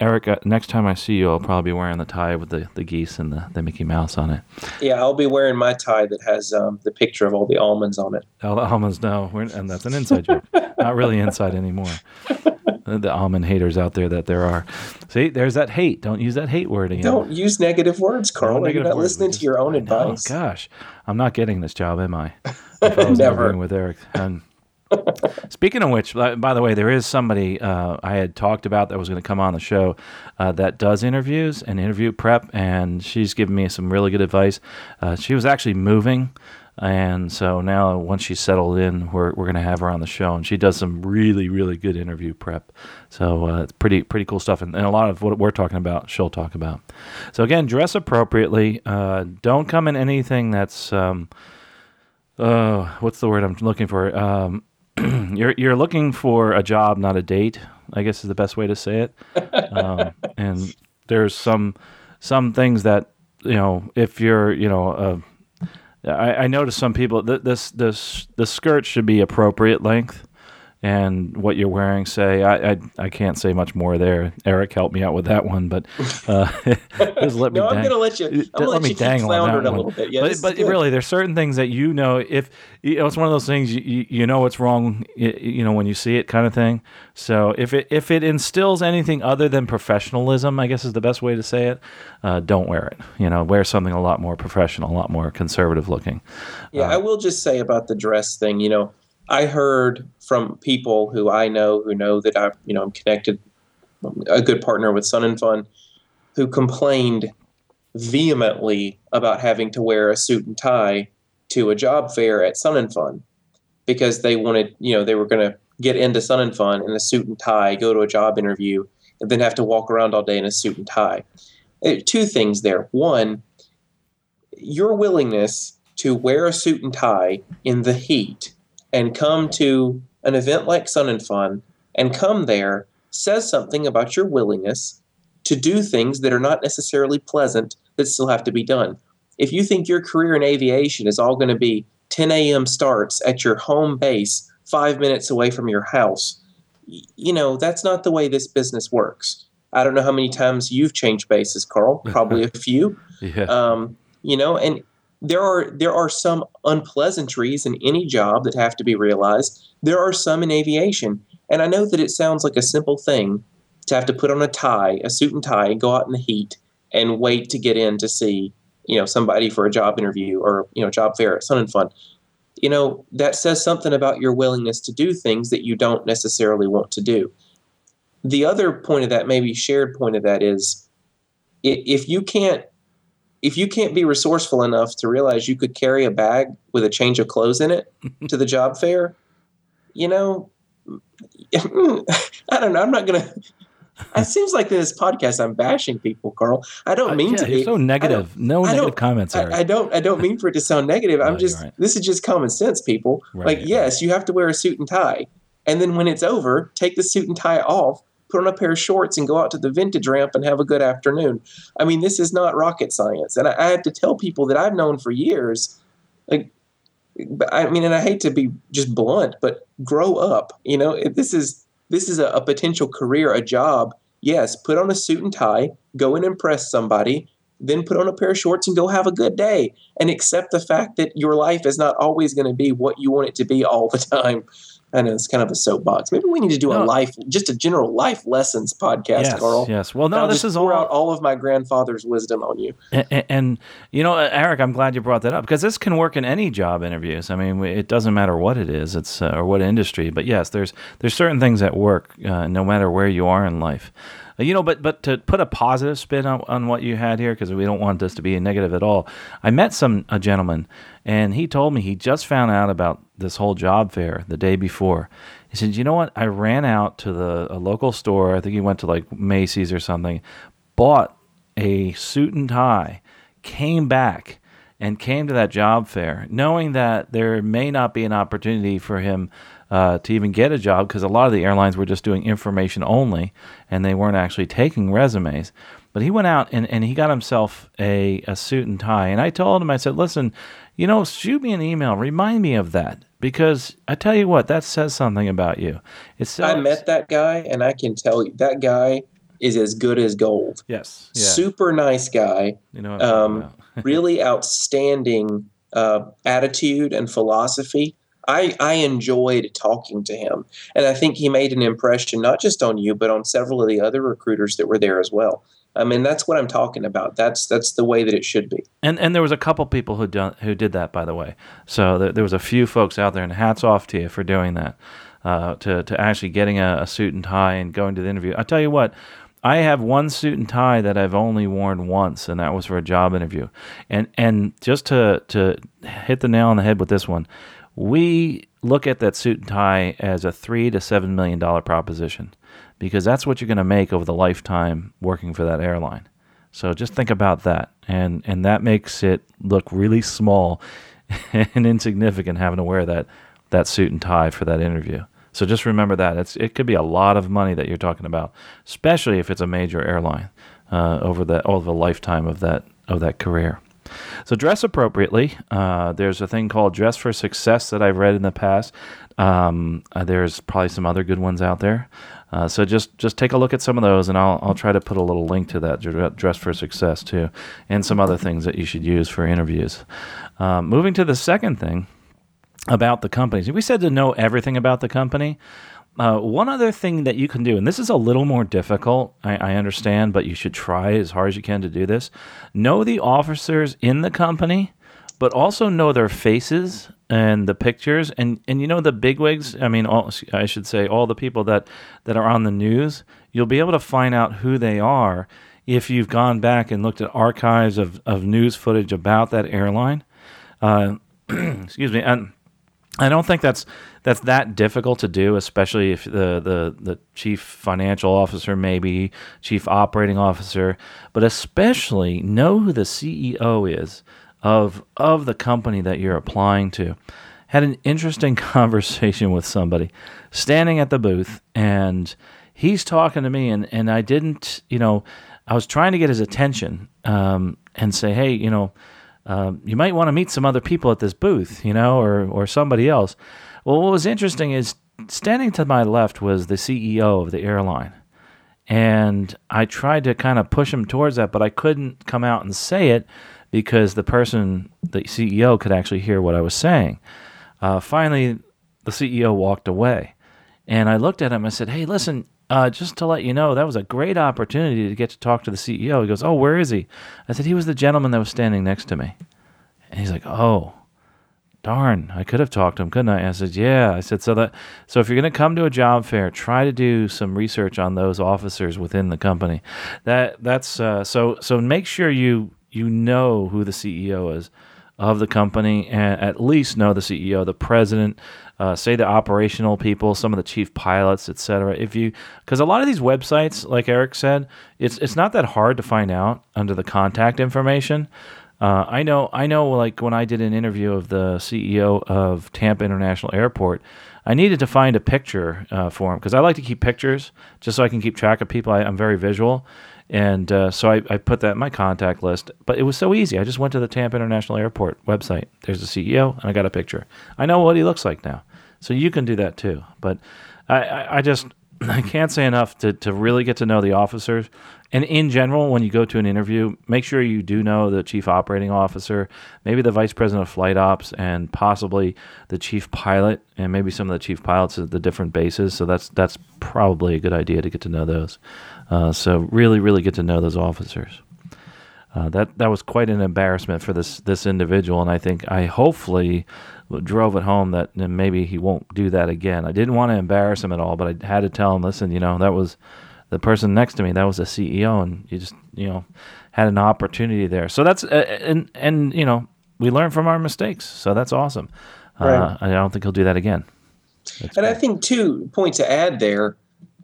Eric, uh, next time I see you, I'll probably be wearing the tie with the, the geese and the, the Mickey Mouse on it. Yeah, I'll be wearing my tie that has um, the picture of all the almonds on it. All the almonds, no, and that's an inside joke. Not really inside anymore. <laughs> the almond haters out there that there are. See, there's that hate. Don't use that hate word again. Don't use negative words, Carl. No You're not words. listening just, to your own advice. gosh, I'm not getting this job, am I? <laughs> I was Never. with Eric. And Speaking of which, by the way, there is somebody uh, I had talked about that was going to come on the show uh, that does interviews and interview prep, and she's given me some really good advice. Uh, she was actually moving. And so now, once she's settled in, we're, we're going to have her on the show, and she does some really, really good interview prep. So uh, it's pretty pretty cool stuff, and, and a lot of what we're talking about, she'll talk about. So again, dress appropriately. Uh, don't come in anything that's um, uh, what's the word I'm looking for? Um, <clears throat> you're you're looking for a job, not a date. I guess is the best way to say it. <laughs> Um, and there's some some things that you know if you're you know uh, I, I noticed some people th- this this the skirt should be appropriate length and what you're wearing say I, I I can't say much more there. Eric helped me out with that one, but uh, <laughs> just let me. <laughs> no, dang- I'm gonna let you. I'm gonna let let, me dangle on that a one. little bit. Yeah, but but really, there's certain things that you know if you know it's one of those things you, you, know what's wrong you know when you see it kind of thing. So if it if it instills anything other than professionalism, I guess is the best way to say it. Uh, don't wear it. You know, wear something a lot more professional, a lot more conservative looking. Yeah, I will just say about the dress thing. You know, I heard from people who I know who know that I, you know, I'm connected, a good partner with Sun and Fun, who complained vehemently about having to wear a suit and tie to a job fair at Sun and Fun because they wanted, you know, they were going to get into Sun and Fun in a suit and tie, go to a job interview, and then have to walk around all day in a suit and tie. Uh, Two things there. One, your willingness to wear a suit and tie in the heat and come to an event like Sun and Fun and come there says something about your willingness to do things that are not necessarily pleasant that still have to be done. If you think your career in aviation is all going to be 10 a.m. starts at your home base, five minutes away from your house, you know, that's not the way this business works. I don't know how many times you've changed bases, Carl. Probably <laughs> a few Yeah. um, you know and there are there are some unpleasantries in any job that have to be realized. There are some in aviation. And i know that it sounds like a simple thing to have to put on a tie a suit and tie and go out in the heat and wait to get in to see you know somebody for a job interview or you know job fair at sun and fun. You know that says something about your willingness to do things that you don't necessarily want to do. The other point of that maybe shared point of that is if you can't if you can't be resourceful enough to realize you could carry a bag with a change of clothes in it <laughs> to the job fair, you know, <laughs> I don't know. I'm not gonna. <laughs> It seems like in this podcast I'm bashing people, Carl. I don't mean Uh, yeah, to you're be. so negative. No I negative comments. I, I don't. I don't mean for it to sound negative. I'm you're just. right. This is just common sense, people. Right, like, right. yes, you have to wear a suit and tie, and then when it's over, take the suit and tie off, put on a pair of shorts, and go out to the vintage ramp and have a good afternoon. I mean, this is not rocket science, and I, I have to tell people that I've known for years, like. I mean, and I hate to be just blunt, but grow up. You know, this is this is a, a potential career, a job. Yes, put on a suit and tie, go and impress somebody, then put on a pair of shorts and go have a good day and accept the fact that your life is not always going to be what you want it to be all the <laughs> time. I know it's kind of a soapbox. Maybe we need to do No. a life, just a general life lessons podcast, yes, Carl. yes. Well, no, this is pour all out all of my grandfather's wisdom on you. And, and you know, uh, Eric, I'm glad you brought that up because this can work in any job interviews. I mean, it doesn't matter what it is, it's uh, or what industry. But yes, there's there's certain things that work uh, no matter where you are in life. Uh, You know, but but to put a positive spin on, on what you had here, because we don't want this to be negative at all. I met some a gentleman, and he told me he just found out about this whole job fair the day before. He said, "You know what? I ran out to the a local store. I think he went to like Macy's or something, bought a suit and tie, came back." and came to that job fair knowing that there may not be an opportunity for him uh, to even get a job because a lot of the airlines were just doing information only and they weren't actually taking resumes. But he went out and, and he got himself a, a suit and tie. And I told him, I said, listen, you know, shoot me an email, remind me of that because I tell you what, that says something about you. It's I met that guy, and I can tell you that guy is as good as gold. Yes. Yeah. Super nice guy. you know what I'm talking um, <laughs> really outstanding uh, attitude and philosophy. I, I enjoyed talking to him. And I think he made an impression not just on you, but on several of the other recruiters that were there as well. I mean, that's what I'm talking about. That's that's the way that it should be. And and there was a couple people who done who did that, by the way. So there, there was a few folks out there, and hats off to you for doing that. Uh, to to actually getting a, a suit and tie and going to the interview. I tell you what, I have one suit and tie that I've only worn once, and that was for a job interview. And and just to to hit the nail on the head with this one, we look at that suit and tie as a three to seven million dollar proposition because that's what you're going to make over the lifetime working for that airline. So just think about that, and and that makes it look really small <laughs> and insignificant having to wear that that suit and tie for that interview. So just remember that it's it could be a lot of money that you're talking about, especially if it's a major airline uh, over the over the lifetime of that of that career. So dress appropriately. Uh, there's a thing called Dress for Success that I've read in the past. Um, uh, there's probably some other good ones out there. Uh, so just just take a look at some of those, and I'll I'll try to put a little link to that Dress for Success too, and some other things that you should use for interviews. Um, moving to the second thing about the companies, we said to know everything about the company. Uh, one other thing that you can do, and this is a little more difficult, I, I, understand, but you should try as hard as you can to do this. Know the officers in the company, but also know their faces and the pictures, and and you know the bigwigs. I mean, all, I should say all the people that that are on the news. You'll be able to find out who they are if you've gone back and looked at archives of, of news footage about that airline. Uh, <clears throat> excuse me, and I don't think that's that's that difficult to do, especially if the, the, the chief financial officer, maybe chief operating officer, but especially know who the CEO is of of the company that you're applying to. Had an interesting <laughs> conversation with somebody standing at the booth, and he's talking to me, and and I didn't, you know, I was trying to get his attention um, and say, hey, you know um, you might want to meet some other people at this booth, you know, or or somebody else. Well, what was interesting is standing to my left was the CEO of the airline. And I tried to kind of push him towards that, but I couldn't come out and say it because the person, the CEO, could actually hear what I was saying. Uh, finally, the CEO walked away. And I looked at him and said, Hey, listen, uh, just to let you know, that was a great opportunity to get to talk to the CEO. He goes, Oh, where is he? I said, He was the gentleman that was standing next to me. And he's like, Oh, darn, I could have talked to him, couldn't I? I said, Yeah. I said, So that so if you're gonna come to a job fair, try to do some research on those officers within the company. That that's uh, so so make sure you you know who the CEO is of the company and at least know the CEO, the president, uh, say the operational people, some of the chief pilots, etc. If you, because a lot of these websites, like Eric said, it's it's not that hard to find out under the contact information. Uh, I know, I know. Like when I did an interview of the CEO of Tampa International Airport, I needed to find a picture uh, for him because I like to keep pictures just so I can keep track of people. I, I'm very visual. And uh, so I, I, put that in my contact list. But it was so easy. I just went to the Tampa International Airport website. There's the CEO, and I got a picture. I know what he looks like now. So you can do that too. But I, I, I just <clears throat> I can't say enough to, to really get to know the officers. And in general, when you go to an interview, make sure you do know the chief operating officer, maybe the vice president of flight ops, and possibly the chief pilot, and maybe some of the chief pilots at the different bases. So that's that's probably a good idea to get to know those. Uh, so really, really get to know those officers. Uh, that that was quite an embarrassment for this this individual, and I think I hopefully drove it home that maybe he won't do that again. I didn't want to embarrass him at all, but I had to tell him, listen, you know, that was the person next to me, that was the CEO, and you just you know had an opportunity there. So that's uh, and and you know we learn from our mistakes, so that's awesome. Uh, right. Uh, I don't think he'll do that again. That's and great. I think two points to add there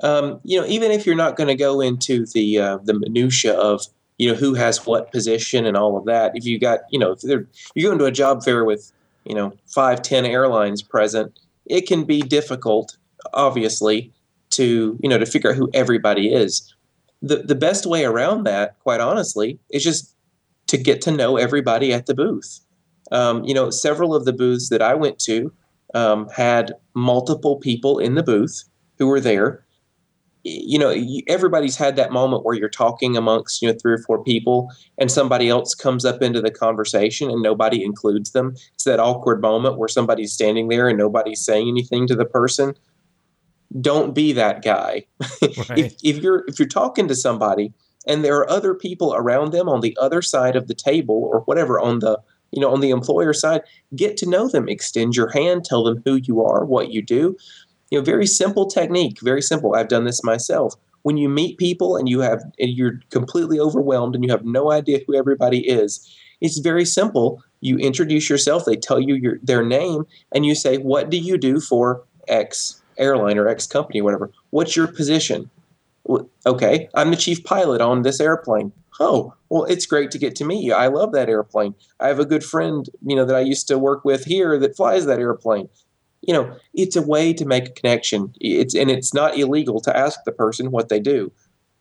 um, you know, even if you're not going to go into the uh, the minutia of you know who has what position and all of that, if you got you know if you're going to a job fair with you know five ten airlines present, it can be difficult, obviously, to you know to figure out who everybody is. The the best way around that, quite honestly, is just to get to know everybody at the booth. Um, you know, several of the booths that I went to um, had multiple people in the booth who were there you know everybody's had that moment where you're talking amongst you know three or four people and somebody else comes up into the conversation and nobody includes them it's that awkward moment where somebody's standing there and nobody's saying anything to the person don't be that guy. <laughs> Right. if, if you're if you're talking to somebody and there are other people around them on the other side of the table or whatever on the you know on the employer side get to know them. Extend your hand. Tell them who you are what you do. You know very simple technique. Very simple. I've done this myself. When you meet people and you have and you're completely overwhelmed and you have no idea who everybody is it's very simple. You introduce yourself. They tell you your their name and you say what do you do for x airline or x company or whatever. What's your position? Okay i'm the chief pilot on this airplane. Oh well it's great to get to meet you. I love that airplane. I have a good friend you know that i used to work with here that flies that airplane. You know it's a way to make a connection. It's and it's not illegal to ask the person what they do.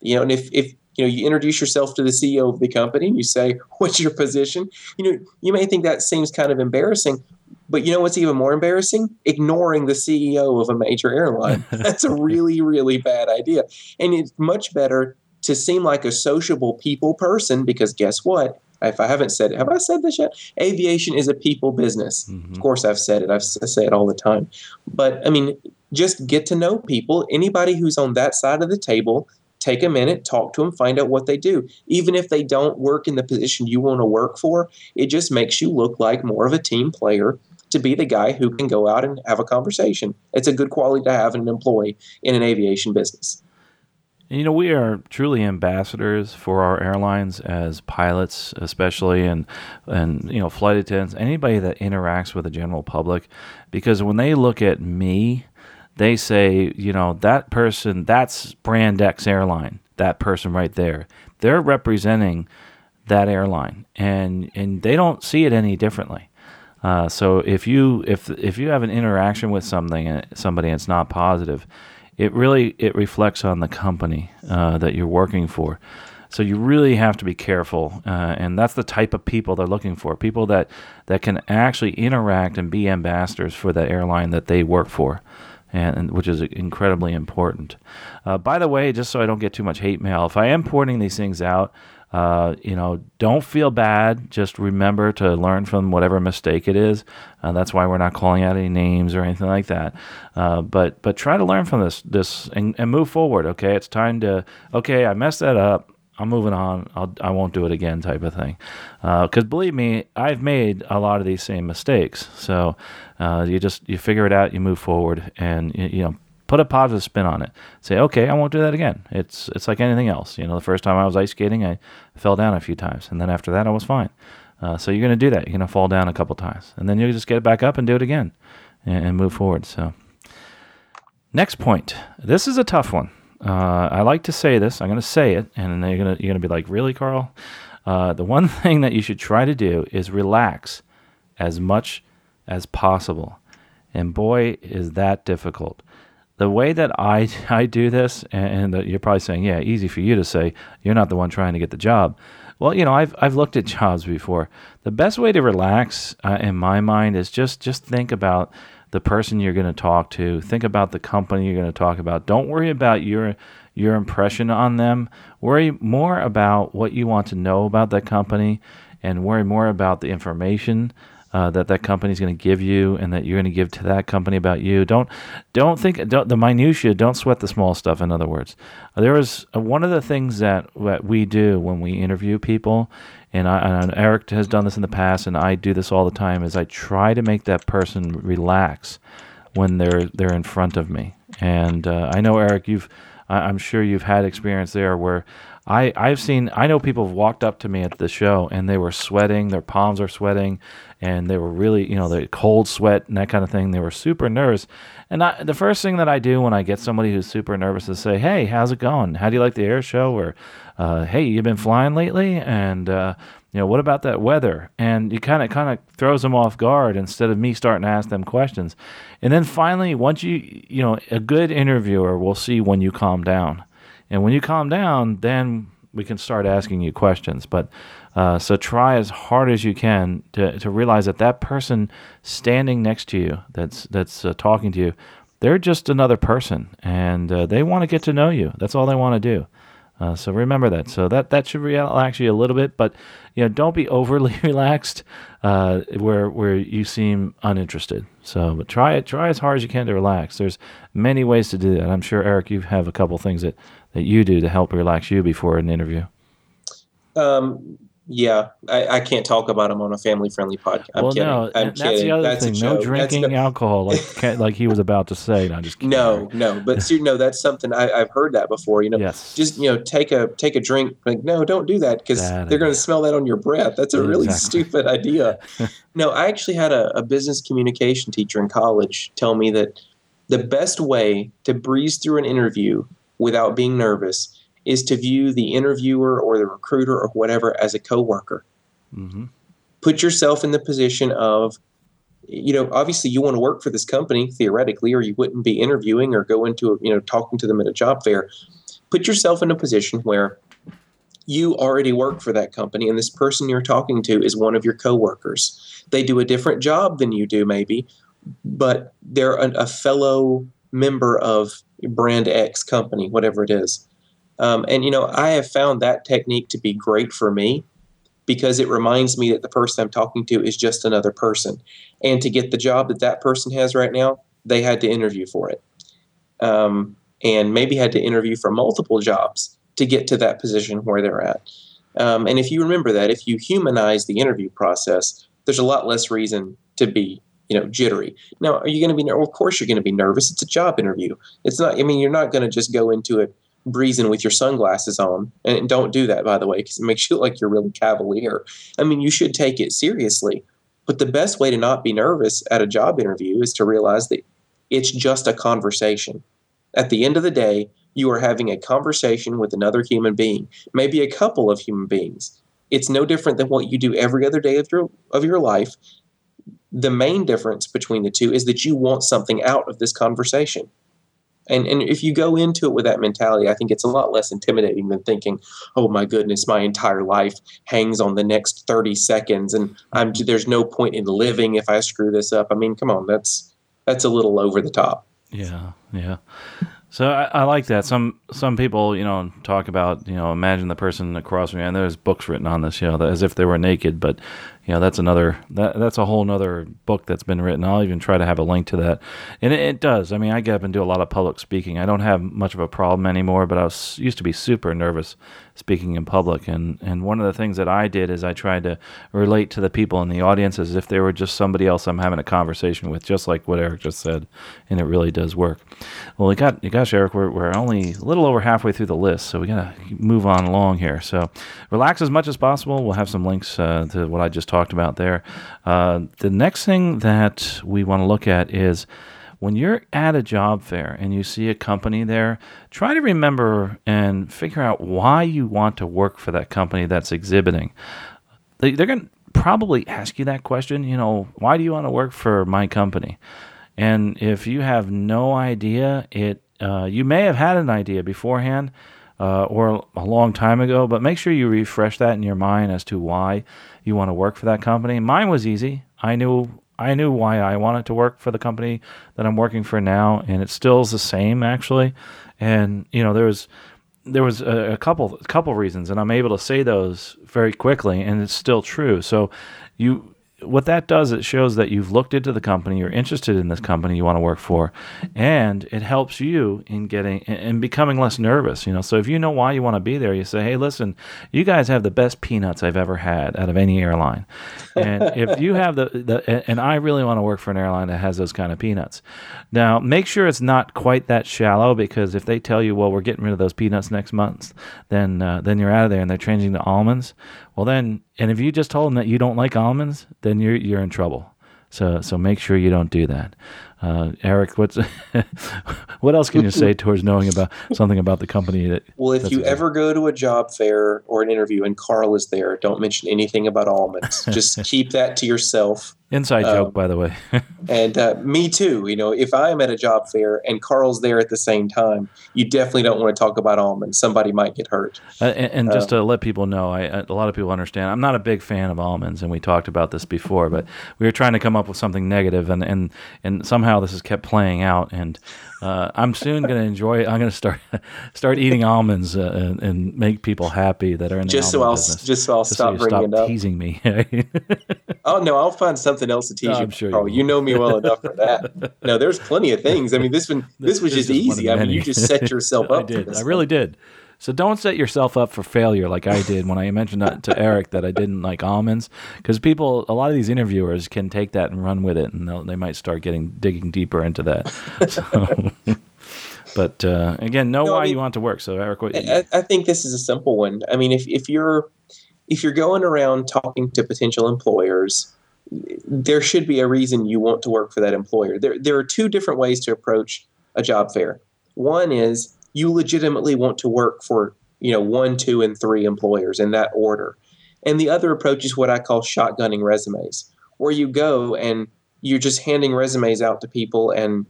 You know and if if you know you introduce yourself to the ceo of the company and you say what's your position? You know you may think that seems kind of embarrassing but you know what's even more embarrassing ignoring the ceo of a major airline <laughs> that's a really really bad idea and it's much better to seem like a sociable people person because guess what if I haven't said it, have I said this yet? Aviation is a people business. Mm-hmm. Of course, I've said it. I've, I say it all the time. But I mean, just get to know people. Anybody who's on that side of the table, take a minute, talk to them, find out what they do. Even if they don't work in the position you want to work for, it just makes you look like more of a team player to be the guy who can go out and have a conversation. It's a good quality to have an employee in an aviation business. You know, we are truly ambassadors for our airlines as pilots, especially, and and you know, flight attendants, anybody that interacts with the general public, because when they look at me, they say, you know, that person, that's Brand X airline, that person right there. They're representing that airline, and and they don't see it any differently. Uh, so if you if if you have an interaction with something somebody and it's not positive it really it reflects on the company uh, that you're working for. So you really have to be careful, uh, and that's the type of people they're looking for: people that that can actually interact and be ambassadors for the airline that they work for. And, and, which is incredibly important. Uh, by the way, just so I don't get too much hate mail, if I am pointing these things out, uh, you know, don't feel bad. Just remember to learn from whatever mistake it is. Uh, that's why we're not calling out any names or anything like that. Uh, but but try to learn from this this and, and move forward. Okay, it's time to okay. I messed that up. I'm moving on. I'll, I won't do it again, type of thing. Because uh, believe me, I've made a lot of these same mistakes. So uh, you just you figure it out, you move forward, and you, you know put a positive spin on it. Say, okay, I won't do that again. It's it's like anything else. You know, the first time I was ice skating, I fell down a few times, and then after that, I was fine. Uh, so you're going to do that. You're going to fall down a couple times, and then you'll just get back up and do it again, and, and move forward. So, next point. This is a tough one. Uh, I like to say this. I'm going to say it, and then you're going to you're going to be like, really, Carl? Uh, the one <laughs> thing that you should try to do is relax as much as possible. And boy, is that difficult the way that I, <laughs> I do this, and, and you're probably saying, yeah, easy for you to say, you're not the one trying to get the job. Well, you know, I've, I've looked at jobs before. The best way to relax, uh, in my mind, is just, just think about the person you're going to talk to. Think about the company you're going to talk about. Don't worry about your your impression on them. Worry more about what you want to know about that company, and worry more about the information uh, that that company is going to give you and that you're going to give to that company about you. Don't don't think don't, the minutia. Don't sweat the small stuff. In other words, there is uh, one of the things that that we do when we interview people, and, I, and Eric has done this in the past, and I do this all the time. Is I try to make that person relax when they're they're in front of me. And uh, I know Eric, you've I'm sure you've had experience there where I, I've seen, I know people have walked up to me at the show and they were sweating, their palms are sweating, and they were really, you know, the cold sweat and that kind of thing. They were super nervous. And I, the first thing that I do when I get somebody who's super nervous is say, Hey, how's it going? How do you like the air show? Or, uh, Hey, you've been flying lately? And, uh, you know, what about that weather? And you kind of kind of throws them off guard instead of me starting to ask them questions. And then finally, once you, you know, a good interviewer will see when you calm down and when you calm down, then we can start asking you questions. But uh, so try as hard as you can to, to realize that that person standing next to you, that's that's uh, talking to you, they're just another person, and uh, they want to get to know you. That's all they want to do. Uh, so remember that. So that that should relax you a little bit, but you know, don't be overly <laughs> relaxed uh, where where you seem uninterested. So, but try it. Try as hard as you can to relax. There's many ways to do that. I'm sure Eric, you have a couple things that that you do to help relax you before an interview? Um, yeah, I, I, can't talk about him on a family friendly podcast. I'm well, kidding. no, I'm that's kidding. the other that's thing. No drinking alcohol, like <laughs> like he was about to say. No, just kidding. no, no. But see, no, that's something I, have heard that before. You know, yes. just you know, take a take a drink. Like, no, don't do that because they're going to smell that on your breath. That's a really exactly. stupid idea. <laughs> no, I actually had a, a business communication teacher in college tell me that the best way to breeze through an interview without being nervous is to view the interviewer or the recruiter or whatever as a coworker. Mm-hmm. Put yourself in the position of, you know, obviously you want to work for this company theoretically, or you wouldn't be interviewing or go into, a, you know, talking to them at a job fair. Put yourself in a position where you already work for that company and this person you're talking to is one of your coworkers. They do a different job than you do, maybe, but they're a, a fellow member of brand X company, whatever it is. Um, and you know, I have found that technique to be great for me because it reminds me that the person I'm talking to is just another person. And to get the job that that person has right now, they had to interview for it. Um, and maybe had to interview for multiple jobs to get to that position where they're at. Um, and if you remember that, if you humanize the interview process, there's a lot less reason to be, you know, jittery. Now, are you going to be? Well, of course, you're going to be nervous. It's a job interview. It's not. I mean, you're not going to just go into it breezing with your sunglasses on. And don't do that, by the way, because it makes you look like you're really cavalier. I mean, you should take it seriously. But the best way to not be nervous at a job interview is to realize that it's just a conversation. At the end of the day, you are having a conversation with another human being, maybe a couple of human beings. It's no different than what you do every other day of your of your life. The main difference between the two is that you want something out of this conversation. And, and if you go into it with that mentality, I think it's a lot less intimidating than thinking, "Oh my goodness, my entire life hangs on the next 30 seconds, and I'm there's no point in living if I screw this up." I mean, come on, that's that's a little over the top. Yeah, yeah. So I, I, like that. Some some people, you know, talk about, you know, imagine the person across from you, and there's books written on this, you know, as if they were naked. But, you know, that's another that that's a whole other book that's been written. I'll even try to have a link to that, and it, it, does. I mean, I get up and do a lot of public speaking. I don't have much of a problem anymore, but I was used to be super nervous speaking in public, and and one of the things that I did is I tried to relate to the people in the audience as if they were just somebody else I'm having a conversation with, just like what Eric just said, and it really does work. Well, we got gosh, Eric, we're we're only a little over halfway through the list, so we gotta move on along here. So relax as much as possible. We'll have some links uh, to what I just talked about there. Uh, the next thing that we want to look at is when you're at a job fair and you see a company there, try to remember and figure out why you want to work for that company that's exhibiting. They, are going to probably ask you that question, you know, why do you want to work for my company? And if you have no idea, it uh, you may have had an idea beforehand uh, or a long time ago, but make sure you refresh that in your mind as to why you want to work for that company. Mine was easy. I knew I knew why I wanted to work for the company that I'm working for now, and it still is the same actually. And you know, there was there was a, a couple a couple reasons, and I'm able to say those very quickly, and it's still true. So you what that does, it shows that you've looked into the company, you're interested in this company you want to work for, and it helps you in getting and becoming less nervous. You know, so if you know why you want to be there, you say, "Hey, listen, you guys have the best peanuts I've ever had out of any airline, and <laughs> if you have the the and I really want to work for an airline that has those kind of peanuts." Now, make sure it's not quite that shallow because if they tell you, "Well, we're getting rid of those peanuts next month," then uh, then you're out of there, and they're changing to almonds. Well, then, and if you just told them that you don't like almonds, then you're you're in trouble. So so make sure you don't do that. Uh, Eric, what's <laughs> what else can you say towards knowing about something about the company that? Well, if you ever go to a job fair or an interview and Carl is there, don't mention anything about almonds. <laughs> Just keep that to yourself. Inside um, joke, by the way. <laughs> and uh, me too. You know, if I'm at a job fair and Carl's there at the same time, you definitely don't want to talk about almonds. Somebody might get hurt. Uh, and, and, just um, to let people know, I, a lot of people understand. I'm not a big fan of almonds, and we talked about this before. But we were trying to come up with something negative, and and and somehow this has kept playing out. And uh, I'm soon going to enjoy. It. I'm going to start <laughs> start eating almonds uh, and, and, make people happy that are in the just so I'll business. just so I'll just stop so bringing stop it up. teasing me. <laughs> oh no, I'll find something else to tease No, you. I'm sure you Carl. you know me well enough for that. <laughs> No, there's plenty of things. I mean, this one, this was just of easy. I mean, you just set yourself I up. for did. this I really did. So don't set yourself up for failure like I did when I mentioned that to Eric that I didn't like almonds because people, a lot of these interviewers can take that and run with it, and they'll- might start getting digging deeper into that. <laughs> So, but uh, again, know No, I why mean- you want to work. So Eric, what, I, I think this is a simple one. I mean, if, if you're if you're going around talking to potential employers, there should be a reason you want to work for that employer. There there are two different ways to approach a job fair. One is you legitimately want to work for you know one, two, and three employers in that order, and the other approach is what I call shotgunning resumes, where you go and you're just handing resumes out to people and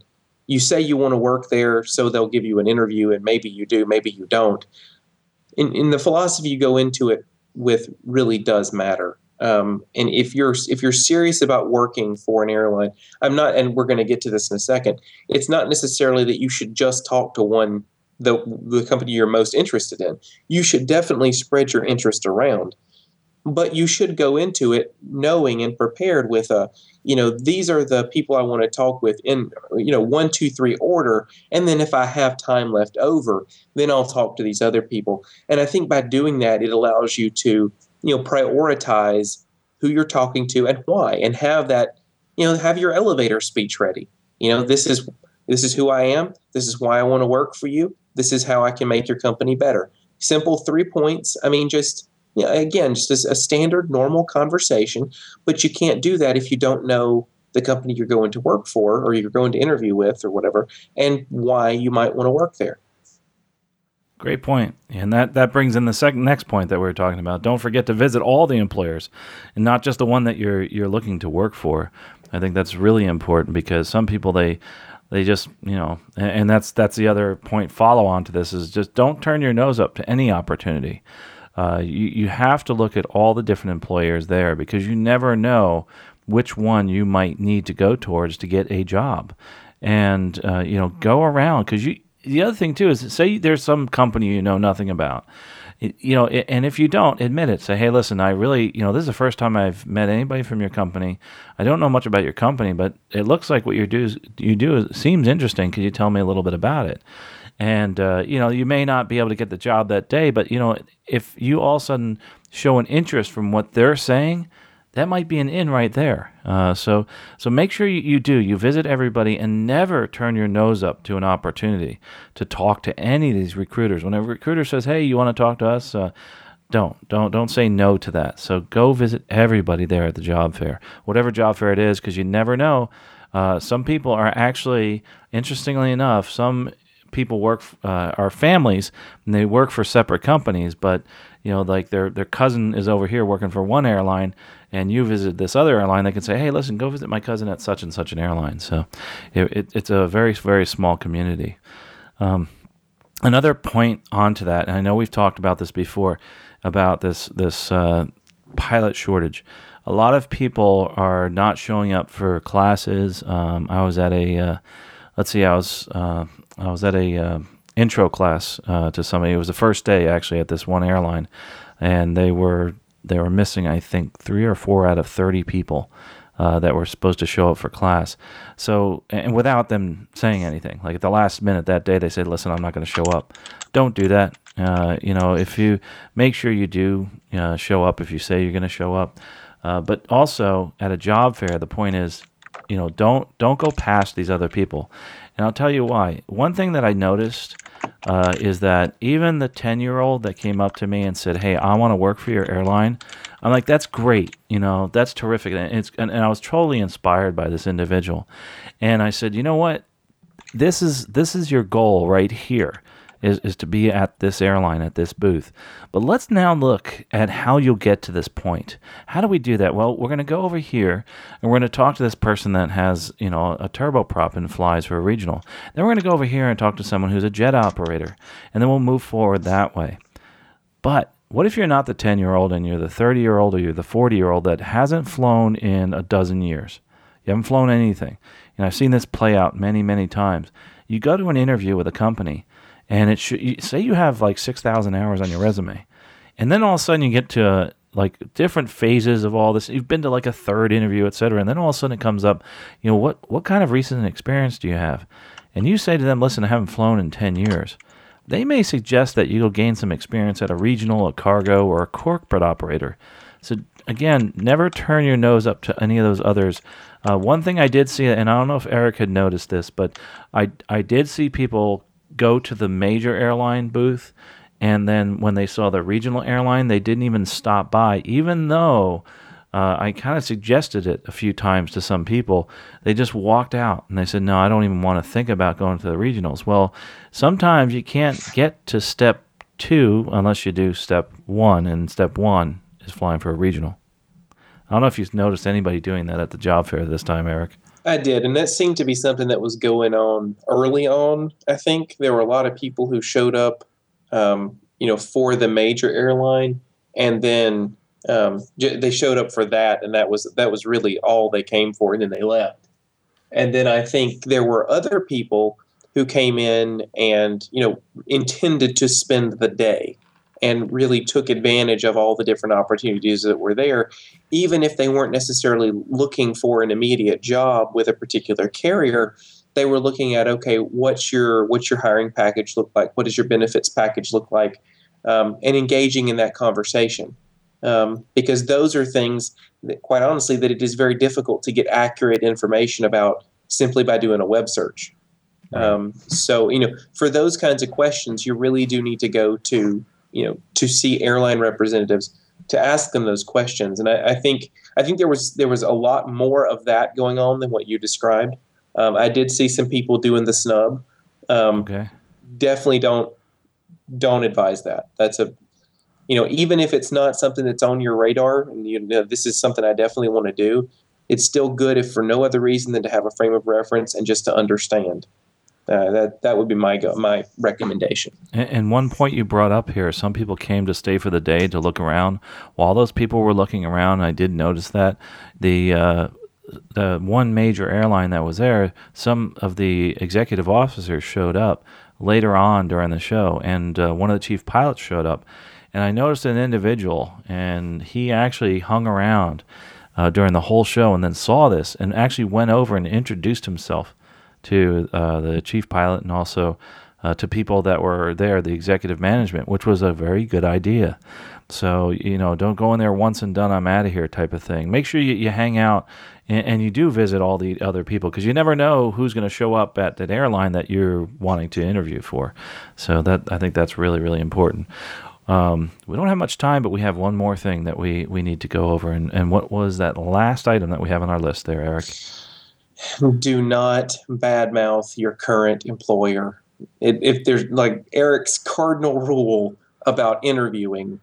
you say you want to work there so they'll give you an interview and maybe you do maybe you don't. In, in the philosophy you go into it with really does matter. Um, and if you're if you're serious about working for an airline i'm not and we're going to get to this in a second it's not necessarily that you should just talk to one the the company you're most interested in. You should definitely spread your interest around but you should go into it knowing and prepared with a you know these are the people i want to talk with in you know one two three order and then if i have time left over then i'll talk to these other people. And i think by doing that it allows you to you know prioritize who you're talking to and why and have that you know have your elevator speech ready. You know this is this is who i am. This is why i want to work for you this is how i can make your company better simple three points i mean just you know, again just as a standard normal conversation but you can't do that if you don't know the company you're going to work for or you're going to interview with or whatever and why you might want to work there Great point. And that, that brings in the second next point that we were talking about. Don't forget to visit all the employers and not just the one that you're you're looking to work for. I think that's really important because some people they they just you know and, that's that's the other point follow on to this is just don't turn your nose up to any opportunity. Uh, you, you have to look at all the different employers there because you never know which one you might need to go towards to get a job. And, uh, you know, go around because you, the other thing too is say there's some company you know nothing about. You know, and if you don't admit it, say, "Hey, listen, I really, you know, this is the first time I've met anybody from your company. I don't know much about your company, but it looks like what you do you do seems interesting. Could you tell me a little bit about it?" and uh, you know you may not be able to get the job that day but you know if you all of a sudden show an interest from what they're saying that might be an in right there. Uh, so so make sure you, you do. You visit everybody and never turn your nose up to an opportunity to talk to any of these recruiters. When a recruiter says hey you want to talk to us? Uh, don't don't don't say no to that. So go visit everybody there at the job fair whatever job fair it is because you never know. Uh, some people are actually interestingly enough some people work uh, are families and they work for separate companies but you know like their their cousin is over here working for one airline and you visit this other airline they can say hey listen go visit my cousin at such and such an airline so it, it, it's a very very small community another point onto that, and I know we've talked about this before about this this uh, pilot shortage. A lot of people are not showing up for classes. Um, I was at a uh, let's see, I was uh, I was at a uh, intro class uh, to somebody. It was the first day actually at this one airline, and they were they were missing I think three or four out of thirty people uh, that were supposed to show up for class. So, and without them saying anything, like at the last minute that day, they said, "Listen, I'm not going to show up." Don't do that. Uh, you know, if you make sure you do uh, show up, if you say you're going to show up, uh, but also at a job fair, the point is, you know, don't don't go past these other people. And I'll tell you why. One thing that I noticed uh, is that even the 10 year old that came up to me and said, Hey, I want to work for your airline, I'm like, That's great. You know, that's terrific. And, it's, and, and I was totally inspired by this individual. And I said, You know what? This is this is your goal right here is, is to be at this airline at this booth. But let's now look at how you'll get to this point. How do we do that? Well, we're going to go over here and we're going to talk to this person that has, you know, a turboprop and flies for a regional. Then we're going to go over here and talk to someone who's a jet operator. And then we'll move forward that way. But what if you're not the 10 year old and you're the 30 year old or you're the 40 year old that hasn't flown in a dozen years? You haven't flown anything. And I've seen this play out many, many times. You go to an interview with a company and it should say you have like 6,000 hours on your resume. And then all of a sudden you get to like different phases of all this. You've been to like a third interview, et cetera, and then all of a sudden it comes up, you know, what what kind of recent experience do you have? And you say to them, listen, I haven't flown in ten years. They may suggest that you'll gain some experience at a regional, a cargo, or a corporate operator. So again, never turn your nose up to any of those others. Uh, one thing I did see, and I don't know if Eric had noticed this, but I I did see people go to the major airline booth, and then when they saw the regional airline, they didn't even stop by, even though. Uh, I kind of suggested it a few times to some people. They just walked out and they said, No, I don't even want to think about going to the regionals. Well, sometimes you can't get to step two unless you do step one, and step one is flying for a regional. I don't know if you've noticed anybody doing that at the job fair this time, Eric. I did, and that seemed to be something that was going on early on. I think there were a lot of people who showed up, um, you know, for the major airline, and then um, j- they showed up for that, and that was that was really all they came for, and then they left. And then I think there were other people who came in and you know intended to spend the day and really took advantage of all the different opportunities that were there, even if they weren't necessarily looking for an immediate job with a particular carrier. They were looking at okay, what's your what's your hiring package look like? What does your benefits package look like? Um, and engaging in that conversation, um, because those are things that, quite honestly, that it is very difficult to get accurate information about simply by doing a web search. Um, so you know, for those kinds of questions, you really do need to go to you know to see airline representatives to ask them those questions. And I, I, think I think there was there was a lot more of that going on than what you described. Um, I did see some people doing the snub. Um, okay. Definitely don't don't advise that. That's a you know even if it's not something that's on your radar and you know this is something I definitely want to do. It's still good if for no other reason than to have a frame of reference and just to understand. Uh, that that would be my go, my recommendation. And, and, one point you brought up here, some people came to stay for the day to look around. While those people were looking around, I did notice that the uh, the one major airline that was there, some of the executive officers showed up later on during the show, and uh, one of the chief pilots showed up, and I noticed an individual, and he actually hung around. Uh, during the whole show, and then saw this, and actually went over and introduced himself to uh, the chief pilot and also uh, to people that were there, the executive management, which was a very good idea. So, you know, don't go in there once and done, I'm out of here type of thing. Make sure you, you hang out and, and you do visit all the other people because you never know who's going to show up at that airline that you're wanting to interview for. So, that I think that's really, really important. Um, we don't have much time, but we have one more thing that we, we need to go over. And, and what was that last item that we have on our list there, Eric? Do not badmouth your current employer. It, if there's like Eric's cardinal rule about interviewing,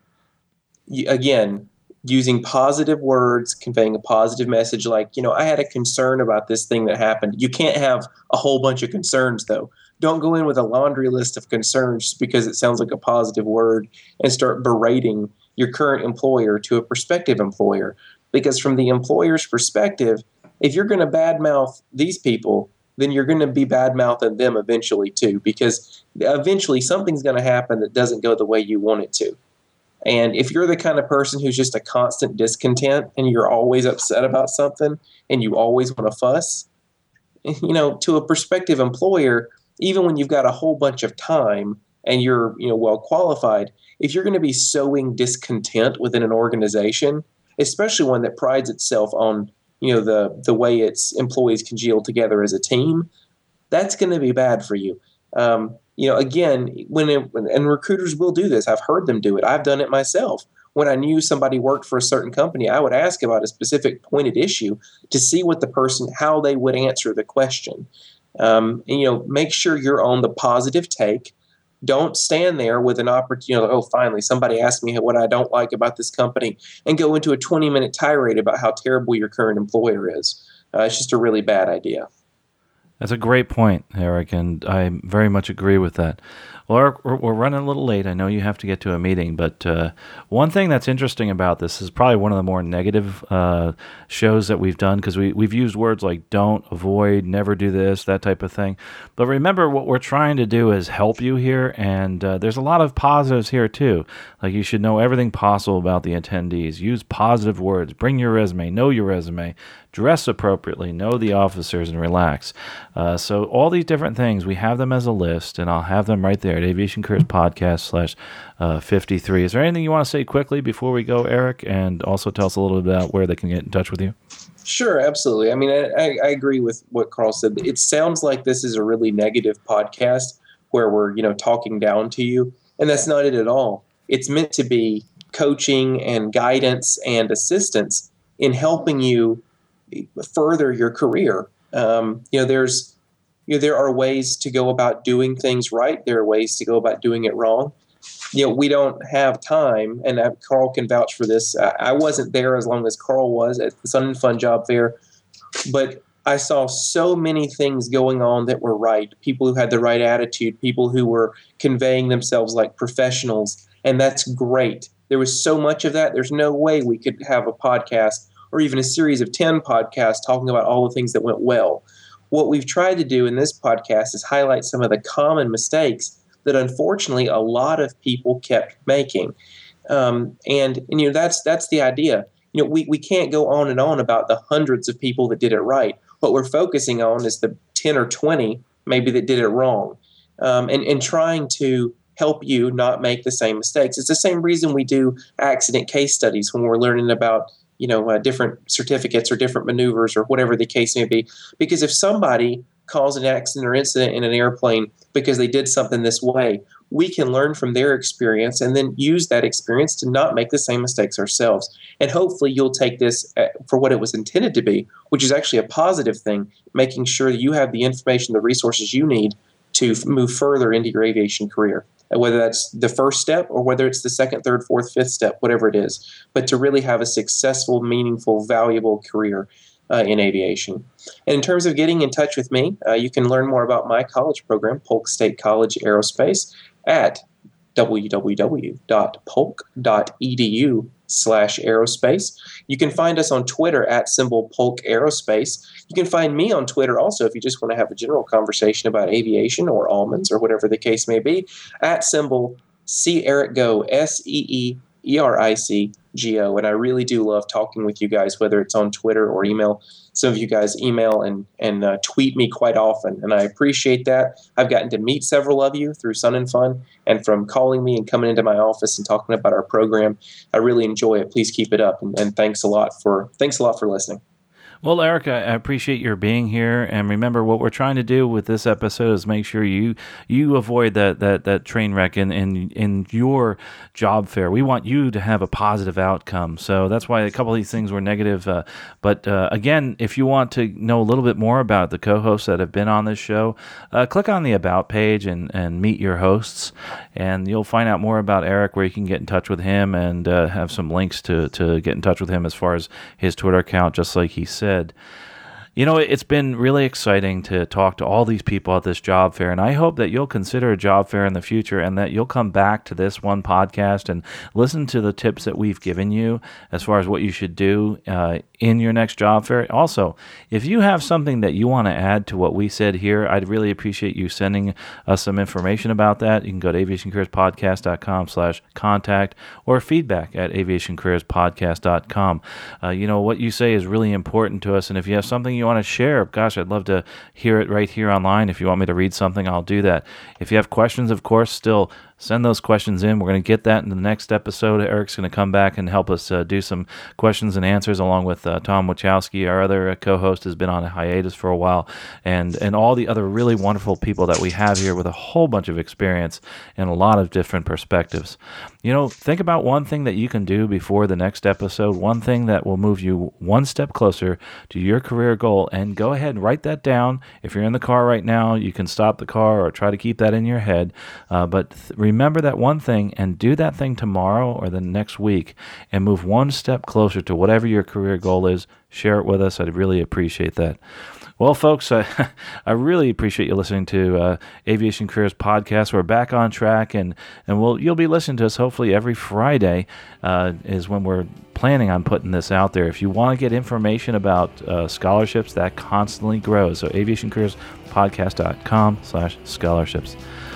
again, using positive words, conveying a positive message, like, you know, I had a concern about this thing that happened. You can't have a whole bunch of concerns, though. Don't go in with a laundry list of concerns because it sounds like a positive word and start berating your current employer to a prospective employer. Because from the employer's perspective, if you're going to badmouth these people, then you're going to be badmouthing them eventually too, because eventually something's going to happen that doesn't go the way you want it to. And if you're the kind of person who's just a constant discontent and you're always upset about something and you always want to fuss, <laughs> you know, to a prospective employer, even when you've got a whole bunch of time and you're, you know, well qualified, if you're going to be sowing discontent within an organization, especially one that prides itself on you know the the way its employees congeal together as a team, that's going to be bad for you. Um, you know, again, when it, and recruiters will do this. I've heard them do it. I've done it myself. When I knew somebody worked for a certain company, I would ask about a specific pointed issue to see what the person how they would answer the question. Um, and, you know, make sure you're on the positive take don't stand there with an opportunity, you know, oh, finally, somebody asked me what I don't like about this company and go into a 20 minute tirade about how terrible your current employer is. Uh, it's just a really bad idea. That's a great point, Eric, and I very much agree with that. Well, we're, we're running a little late. I know you have to get to a meeting, but uh, one thing that's interesting about this is probably one of the more negative uh, shows that we've done because we, we've used words like don't, avoid, never do this, that type of thing. But remember, what we're trying to do is help you here, and uh, there's a lot of positives here too. Like you should know everything possible about the attendees, use positive words, bring your resume, know your resume, dress appropriately, know the officers, and relax. Uh, so all these different things, we have them as a list, and I'll have them right there at Aviation Careers Podcast slash uh, 53. Is there anything you want to say quickly before we go, Eric? And also tell us a little bit about where they can get in touch with you. Sure, absolutely. I mean, I, I agree with what Carl said. It sounds like this is a really negative podcast where we're, you know, talking down to you, and that's not it at all. It's meant to be coaching and guidance and assistance in helping you further your career. Um, you know, there's you know there are ways to go about doing things right. There are ways to go about doing it wrong. You know, we don't have time, and uh, Carl can vouch for this. I, I wasn't there as long as Carl was at the Sun and Fun Job Fair, but I saw so many things going on that were right. People who had the right attitude, people who were conveying themselves like professionals, and that's great. There was so much of that. There's no way we could have a podcast or even a series of 10 podcasts talking about all the things that went well. What we've tried to do in this podcast is highlight some of the common mistakes that unfortunately a lot of people kept making. Um, and, and, you know, that's, that's the idea. You know, we, we can't go on and on about the hundreds of people that did it right. What we're focusing on is the 10 or 20 maybe that did it wrong um, and, and trying to help you not make the same mistakes. It's the same reason we do accident case studies when we're learning about you know uh, different certificates or different maneuvers or whatever the case may be. Because if somebody caused an accident or incident in an airplane because they did something this way we can learn from their experience and then use that experience to not make the same mistakes ourselves. And hopefully you'll take this uh, for what it was intended to be which is actually a positive thing making sure that you have the information the resources you need to move further into your aviation career whether that's the first step or whether it's the second, third, fourth, fifth step, whatever it is, but to really have a successful, meaningful, valuable career uh, in aviation. And in terms of getting in touch with me, uh, you can learn more about my college program, Polk State College Aerospace, at www.polk.edu slash aerospace. You can find us on Twitter at symbol Polk Aerospace. You can find me on Twitter also if you just want to have a general conversation about aviation or almonds or whatever the case may be at symbol See Eric Go, S E E E R I C G O. And I really do love talking with you guys, whether it's on Twitter or email. Some of you guys email and, and uh, tweet me quite often, and I appreciate that. I've gotten to meet several of you through Sun and Fun and from calling me and coming into my office and talking about our program. I really enjoy it. Please keep it up, and, and thanks a lot for thanks a lot for listening. Well, Eric, I appreciate your being here, and remember what we're trying to do with this episode is make sure you you avoid that that that train wreck in in, in your job fair. We want you to have a positive outcome, so that's why a couple of these things were negative. Uh, but uh, again, if you want to know a little bit more about the co-hosts that have been on this show, uh, click on the about page and and meet your hosts, and you'll find out more about Eric, where you can get in touch with him and uh, have some links to to get in touch with him as far as his Twitter account, just like he said said, you know, it's been really exciting to talk to all these people at this job fair, and I hope that you'll consider a job fair in the future and that you'll come back to this one podcast and listen to the tips that we've given you as far as what you should do uh, in your next job fair. Also, if you have something that you want to add to what we said here, I'd really appreciate you sending us some information about that. You can go to aviationcareerspodcast.com slash contact or feedback at aviationcareerspodcast.com. Uh, you know, what you say is really important to us, and if you have something you you want to share, gosh, I'd love to hear it right here online. If you want me to read something, I'll do that. If you have questions, of course, still send those questions in. We're going to get that in the next episode. Eric's going to come back and help us uh, do some questions and answers along with uh, Tom Wachowski. Our other uh, co-host has been on a hiatus for a while, and and all the other really wonderful people that we have here with a whole bunch of experience and a lot of different perspectives. You know, think about one thing that you can do before the next episode. One thing that will move you one step closer to your career goal, and go ahead and write that down. If you're in the car right now, you can stop the car or try to keep that in your head. Uh, but th- remember that one thing and do that thing tomorrow or the next week and move one step closer to whatever your career goal is. Share it with us. I'd really appreciate that. Well, folks, I, <laughs> I really appreciate you listening to uh, Aviation Careers podcast. We're back on track, and and we'll you'll be listening to us hopefully every Friday uh, is when we're planning on putting this out there. If you want to get information about uh, scholarships, that constantly grows. So aviationcareerspodcast.com slash scholarships.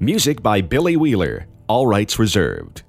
Music by Billy Wheeler, all rights reserved.